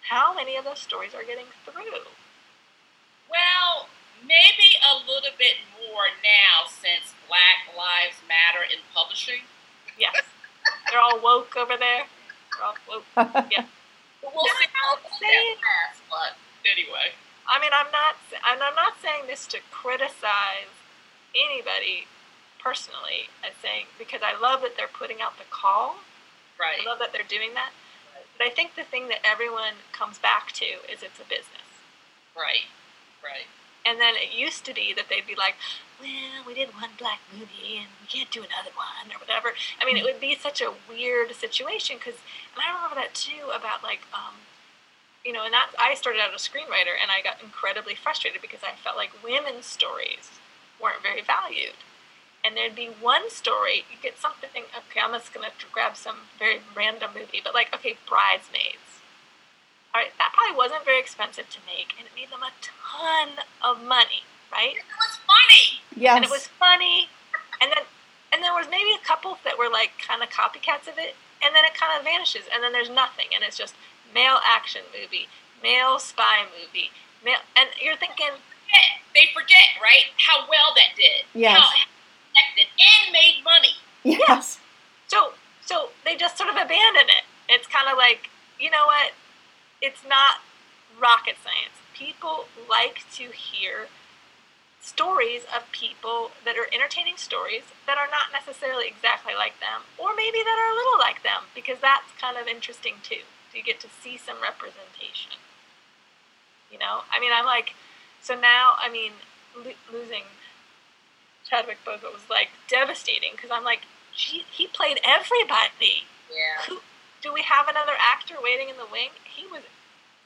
how many of those stories are getting through. Well, maybe a little bit more now since Black Lives Matter in publishing. Yes. They're all woke over there. They're all woke. But we'll see how that saying- pass. But anyway, I mean, I'm not, and I'm not saying this to criticize anybody personally. I'm saying because I love that they're putting out the call. right, I love that they're doing that. But I think the thing that everyone comes back to is it's a business. right, right. And then it used to be that they'd be like, well, we did one black movie and we can't do another one or whatever. I mean, it would be such a weird situation because, and I remember that too about like, um, you know, and that I started out as a screenwriter and I got incredibly frustrated because I felt like women's stories weren't very valued. and there'd be one story. You get something. Okay, I'm just gonna grab some very random movie, but like, okay, Bridesmaids. All right, that probably wasn't very expensive to make, and it made them a ton of money, right? It was funny. Yes. And it was funny, and then and there was maybe a couple that were like kind of copycats of it, and then it kind of vanishes, and then there's nothing, and it's just male action movie, male spy movie, male, and you're thinking, Forget- They forget, right, how well that did. Yes. How connected and made money. yes. So so they just sort of abandon it. It's kind of like, you know what? It's not rocket science. People like to hear stories of people that are entertaining stories that are not necessarily exactly like them, or maybe that are a little like them, because that's kind of interesting too. You get to see some representation. You know, I mean, I'm like, so now, I mean, lo- losing Chadwick Boseman was like devastating because I'm like, he played everybody. Yeah. Who do we have another actor waiting in the wing? He was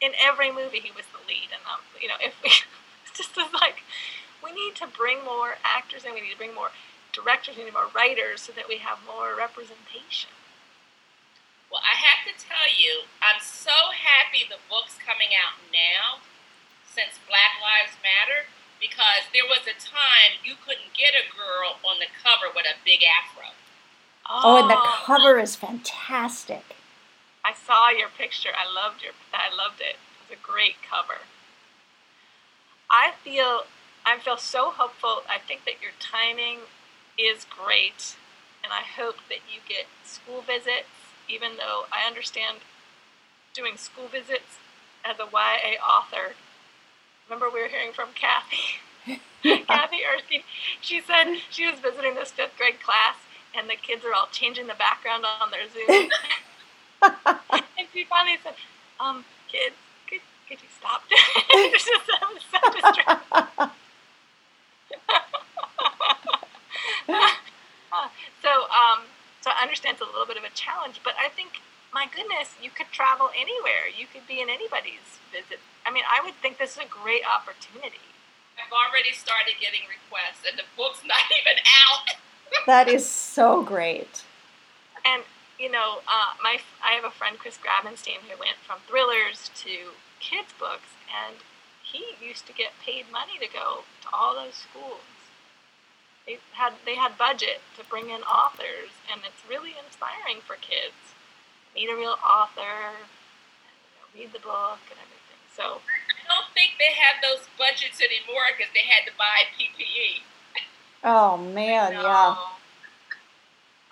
in every movie. He was the lead, and um, you know, if we just was like, we need to bring more actors and we need to bring more directors, we need more writers, so that we have more representation. Well, I have to tell you, I'm so happy the book's coming out now since Black Lives Matter because there was a time you couldn't get a girl on the cover with a big afro. Oh, and the cover is fantastic. I saw your picture. I loved your. I loved it. It was a great cover. I feel. I feel so hopeful. I think that your timing is great, and I hope that you get school visits. Even though I understand doing school visits as a YA author. Remember, we were hearing from Kathy. Kathy Erskine. She said she was visiting this fifth grade class, and the kids are all changing the background on their Zoom. and she finally said, um, kids, could, could you stop doing it? It's just I'm so distracted. so, um, so I understand it's a little bit of a challenge, but I think, my goodness, you could travel anywhere. You could be in anybody's visit. I mean, I would think this is a great opportunity. I've already started getting requests, and the book's not even out. That is so great. And you know, uh, my I have a friend Chris Grabenstein who went from thrillers to kids books, and he used to get paid money to go to all those schools. They had they had budget to bring in authors, and it's really inspiring for kids. Meet a real author, and, you know, read the book and everything. So I don't think they have those budgets anymore because they had to buy PPE. Oh man, no. yeah.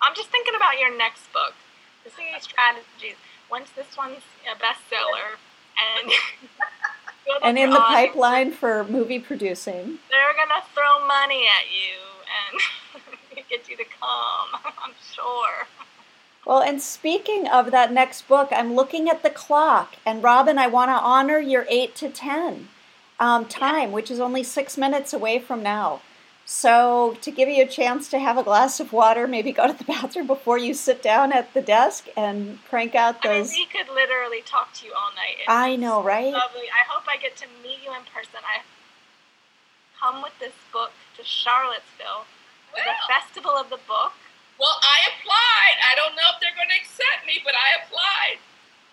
I'm just thinking about your next book, the singing strategies. Once this one's a bestseller, and And in the audience, pipeline for movie producing. they're gonna throw money at you and get you to come. I'm sure. Well, and speaking of that next book, I'm looking at the clock, and Robin, I want to honor your eight to ten um, time, which is only six minutes away from now. So, to give you a chance to have a glass of water, maybe go to the bathroom before you sit down at the desk and crank out those. I mean, those. we could literally talk to you all night. It's I know, right? Lovely. I hope I get to meet you in person. I come with this book to Charlottesville for the festival of the book. Well, I applied. I don't know if they're going to accept me, but I applied.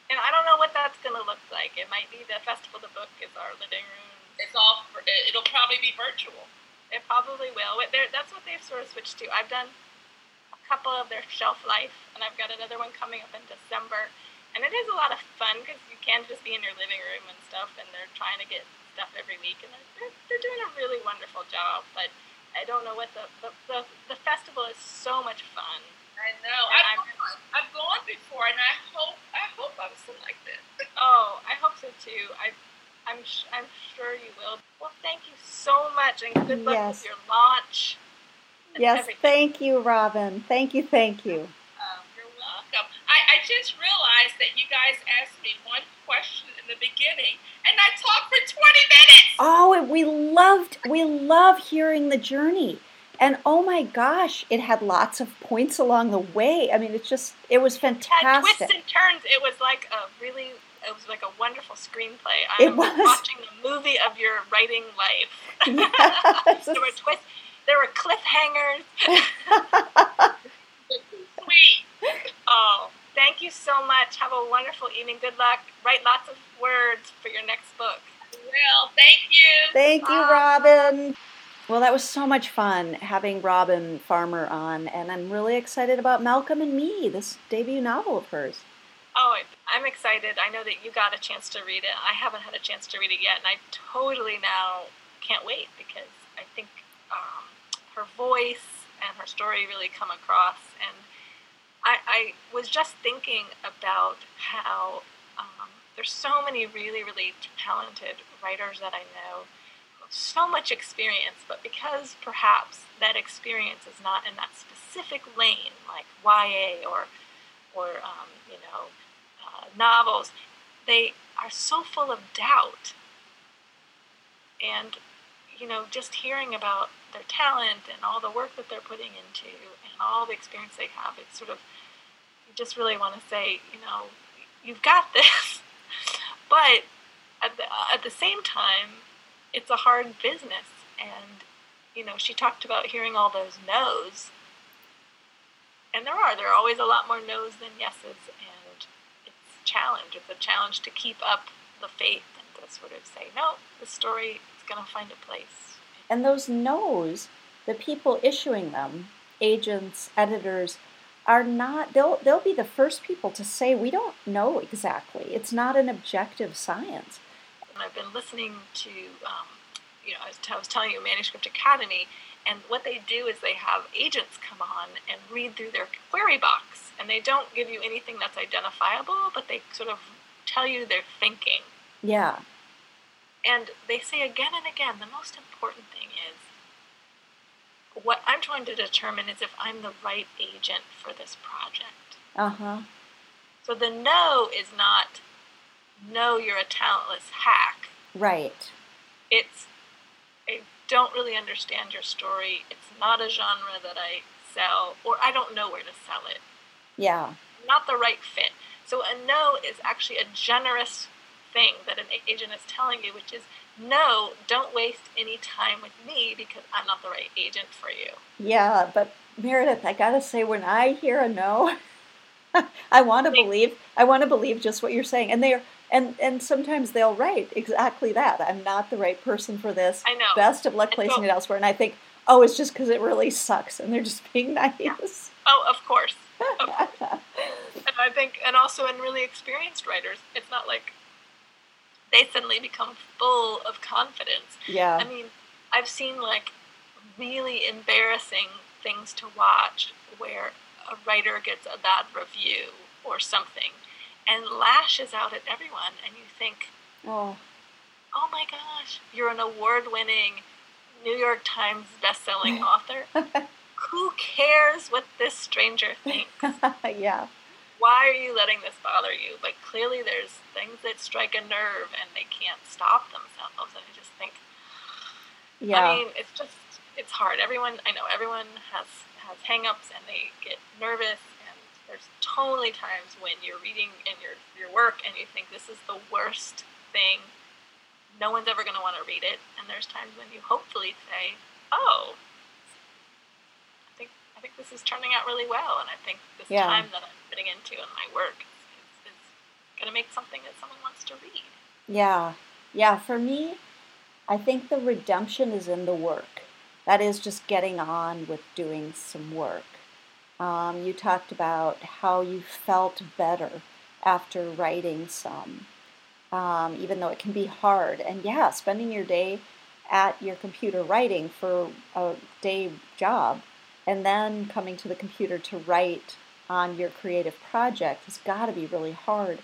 And I don't know what that's going to look like. It might be the Festival of the Book is our living room. It's all. It'll probably be virtual. It probably will. But they're- That's what they've sort of switched to. I've done a couple of their shelf life, and I've got another one coming up in December. And it is a lot of fun because you can just be in your living room and stuff, and they're trying to get stuff every week, and they're, they're, they're doing a really wonderful job. But I don't know what the the, the, the festival is so much fun. I know. I've, gone, I've gone before, and I hope. I hope I'm selected. Oh, I hope so too. I, I'm sh- I'm sure you will. Well, thank you so much, and good luck Yes. with your launch. Yes, everything. thank you, Robin. Thank you, thank you. Um, you're welcome. I, I just realized that you guys asked me one question in the beginning, and I talked for 20 minutes. Oh, we loved we love hearing the journey. And oh my gosh, it had lots of points along the way. I mean, it's just it was fantastic. had twists and turns. It was like a really, it was like a wonderful screenplay. I'm was. watching the movie of your writing life. Yes. there were twists. There were cliffhangers. Sweet. Oh, thank you so much. Have a wonderful evening. Good luck. Write lots of words for your next book. Well, thank you. Thank you, Robin. Well, that was so much fun having Robin Farmer on, and I'm really excited about Malcolm and Me, this debut novel of hers. Oh, I'm excited. I know that you got a chance to read it. I haven't had a chance to read it yet, and I totally now can't wait because I think um, her voice and her story really come across. And I, I was just thinking about how um, there's so many really, really talented writers that I know, so much experience, but because perhaps that experience is not in that specific lane, like YA or, or um, you know, novels, they are so full of doubt. And, you know, just hearing about their talent and all the work that they're putting into and all the experience they have, it's sort of, you just really want to say, you know, you've got this. but at the, at the same time, it's a hard business. And, you know, she talked about hearing all those no's. And there are. There are always a lot more no's than yeses. And it's a challenge. It's a challenge to keep up the faith and to sort of say, no, the story is going to find a place. And those no's, the people issuing them, agents, editors, are not they'll they'll be the first people to say we don't know exactly. It's not an objective science. And I've been listening to, um, you know, I was, t- I was telling you, Manuscript Academy, and what they do is they have agents come on and read through their query box, and they don't give you anything that's identifiable, but they sort of tell you their thinking. Yeah. And they say again and again, the most important thing is what I'm trying to determine is if I'm the right agent for this project. Uh-huh. So the no is not no, you're a talentless hack. Right. It's don't really understand your story. It's not a genre that I sell, or I don't know where to sell it. Yeah. Not the right fit. So a no is actually a generous thing that an agent is telling you, which is no, don't waste any time with me because I'm not the right agent for you. Yeah, but Meredith, I gotta say, when I hear a no, I want to believe. I want to believe just what you're saying, and they're and and sometimes they'll write exactly that. I'm not the right person for this. I know. Best of luck And placing so- it elsewhere. And I think, oh, it's just because it really sucks, and they're just being nice. Oh, of course. And I think, and also in really experienced writers, it's not like they suddenly become full of confidence. yeah. I mean, I've seen like really embarrassing things to watch where a writer gets a bad review or something and lashes out at everyone, and you think, Oh. oh my gosh, you're an award winning New York Times best-selling author. Who cares what this stranger thinks? yeah. Why are you letting this bother you? But clearly, there's things that strike a nerve and they can't stop themselves. And I just think, Yeah. I mean, it's just it's hard. Everyone I know, everyone has has hangups and they get nervous. There's totally times when you're reading in your your work and you think this is the worst thing. No one's ever going to want to read it. And there's times when you hopefully say, "Oh, I think I think this is turning out really well, and I think this Yeah. time that I'm putting into in my work is, is going to make something that someone wants to read." Yeah. Yeah. For me, I think the redemption is in the work. That is just getting on with doing some work. Um, you talked about how you felt better after writing some, um, even though it can be hard. And yeah, spending your day at your computer writing for a day job and then coming to the computer to write on your creative project has got to be really hard.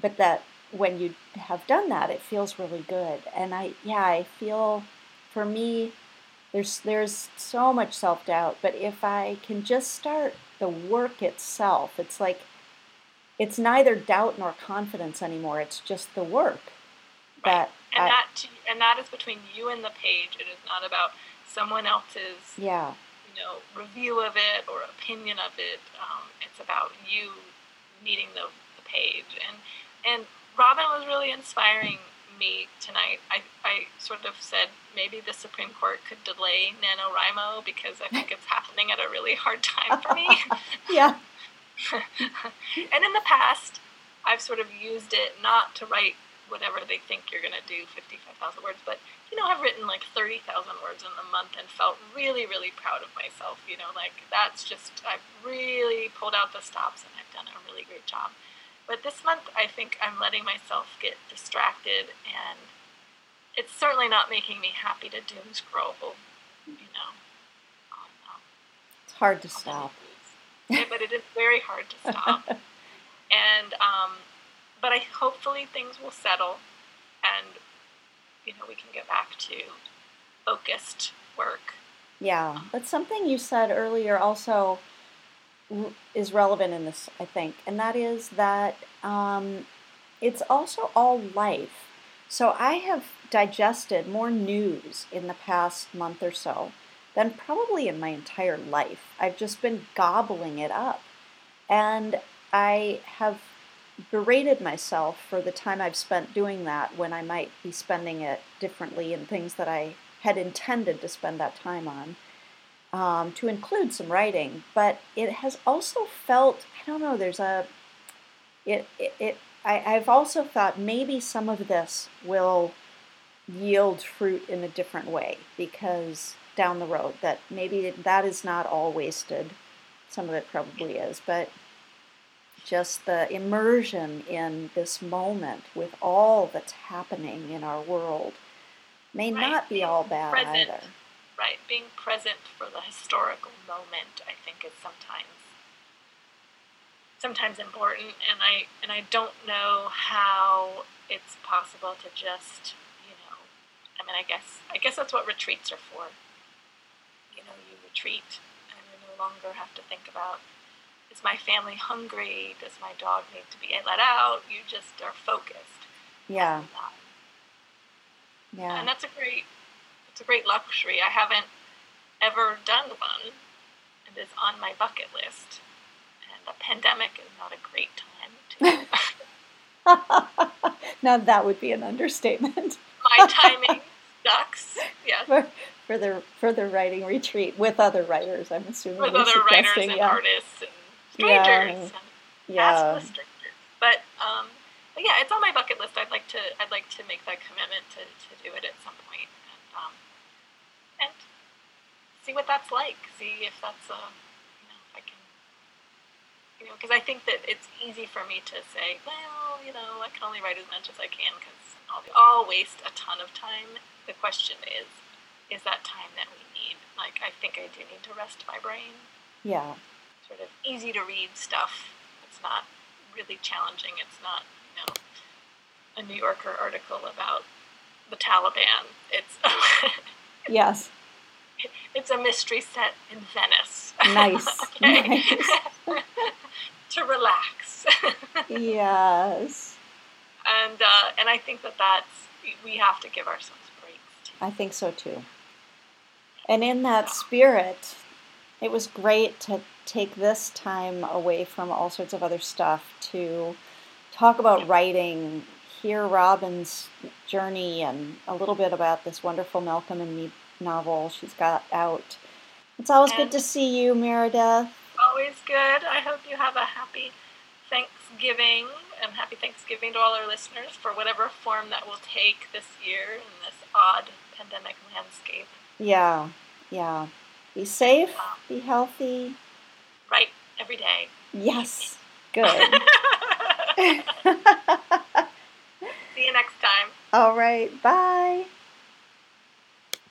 But that when you have done that, it feels really good. And I, yeah, I feel for me, there's there's so much self doubt. But if I can just start the work itself, it's like it's neither doubt nor confidence anymore. It's just the work that and I, that to, and that is between you and the page. It is not about someone else's yeah, you know review of it or opinion of it. Um, it's about you meeting the, the page. And and Robin was really inspiring me tonight. I, I sort of said maybe the Supreme Court could delay NaNoWriMo because I think it's happening at a really hard time for me. yeah. and in the past, I've sort of used it not to write whatever they think you're going to do, 55,000 words, but, you know, I've written like 30,000 words in a month and felt really, really proud of myself. You know, like that's just, I've really pulled out the stops and I've done a really great job. But this month, I think I'm letting myself get distracted, and it's certainly not making me happy to doom scroll. You know, on, um, it's hard to stop. yeah, but it is very hard to stop. and um, but I hopefully things will settle, and you know we can get back to focused work. Yeah, but something you said earlier also is relevant in this, I think, and that is that um, it's also all life. So I have digested more news in the past month or so than probably in my entire life. I've just been gobbling it up. And I have berated myself for the time I've spent doing that when I might be spending it differently in things that I had intended to spend that time on um, to include some writing, but it has also felt I don't know. There's a it it, it I, I've also thought maybe some of this will yield fruit in a different way because down the road that maybe that is not all wasted. Some of it probably is, but just the immersion in this moment with all that's happening in our world may right. not be all bad Present. either right? Being present for the historical moment i think is sometimes sometimes important and i and i don't know how it's possible to just you know i mean i guess i guess that's what retreats are for. You know you retreat and you no longer have to think about is my family hungry? Does my dog need to be let out? You just are focused. Yeah. Yeah. And that's a great it's a great luxury. I haven't ever done one. And It is on my bucket list. And the pandemic is not a great time to. now that would be an understatement. my timing sucks. Yes. For, for the for the writing retreat with other writers, I'm assuming. With other writers and yeah. artists and strangers yeah. and yeah. But um, but yeah, it's on my bucket list. I'd like to I'd like to make that commitment to, to do it at some point. and see what that's like. See if that's a, you know, if I can, you know, because I think that it's easy for me to say, well, you know, I can only write as much as I can because I'll, I'll waste a ton of time. The question is, is that time that we need? Like, I think I do need to rest my brain. Yeah. Sort of easy to read stuff. It's not really challenging. It's not, you know, a New Yorker article about the Taliban. It's Yes. It's a mystery set in Venice. Nice. nice. to relax. yes. And uh, and I think that that's we have to give ourselves breaks. Too. I think so too. And in that spirit, it was great to take this time away from all sorts of other stuff to talk about writing hear Robin's journey and a little bit about this wonderful Malcolm and me novel she's got out. It's always and good to see you, Meredith. Always good. I hope you have a happy Thanksgiving and happy Thanksgiving to all our listeners for whatever form that will take this year in this odd pandemic landscape. Yeah, yeah. Be safe, um, be healthy. Right, every day. Yes, good. See you next time. All right. Bye.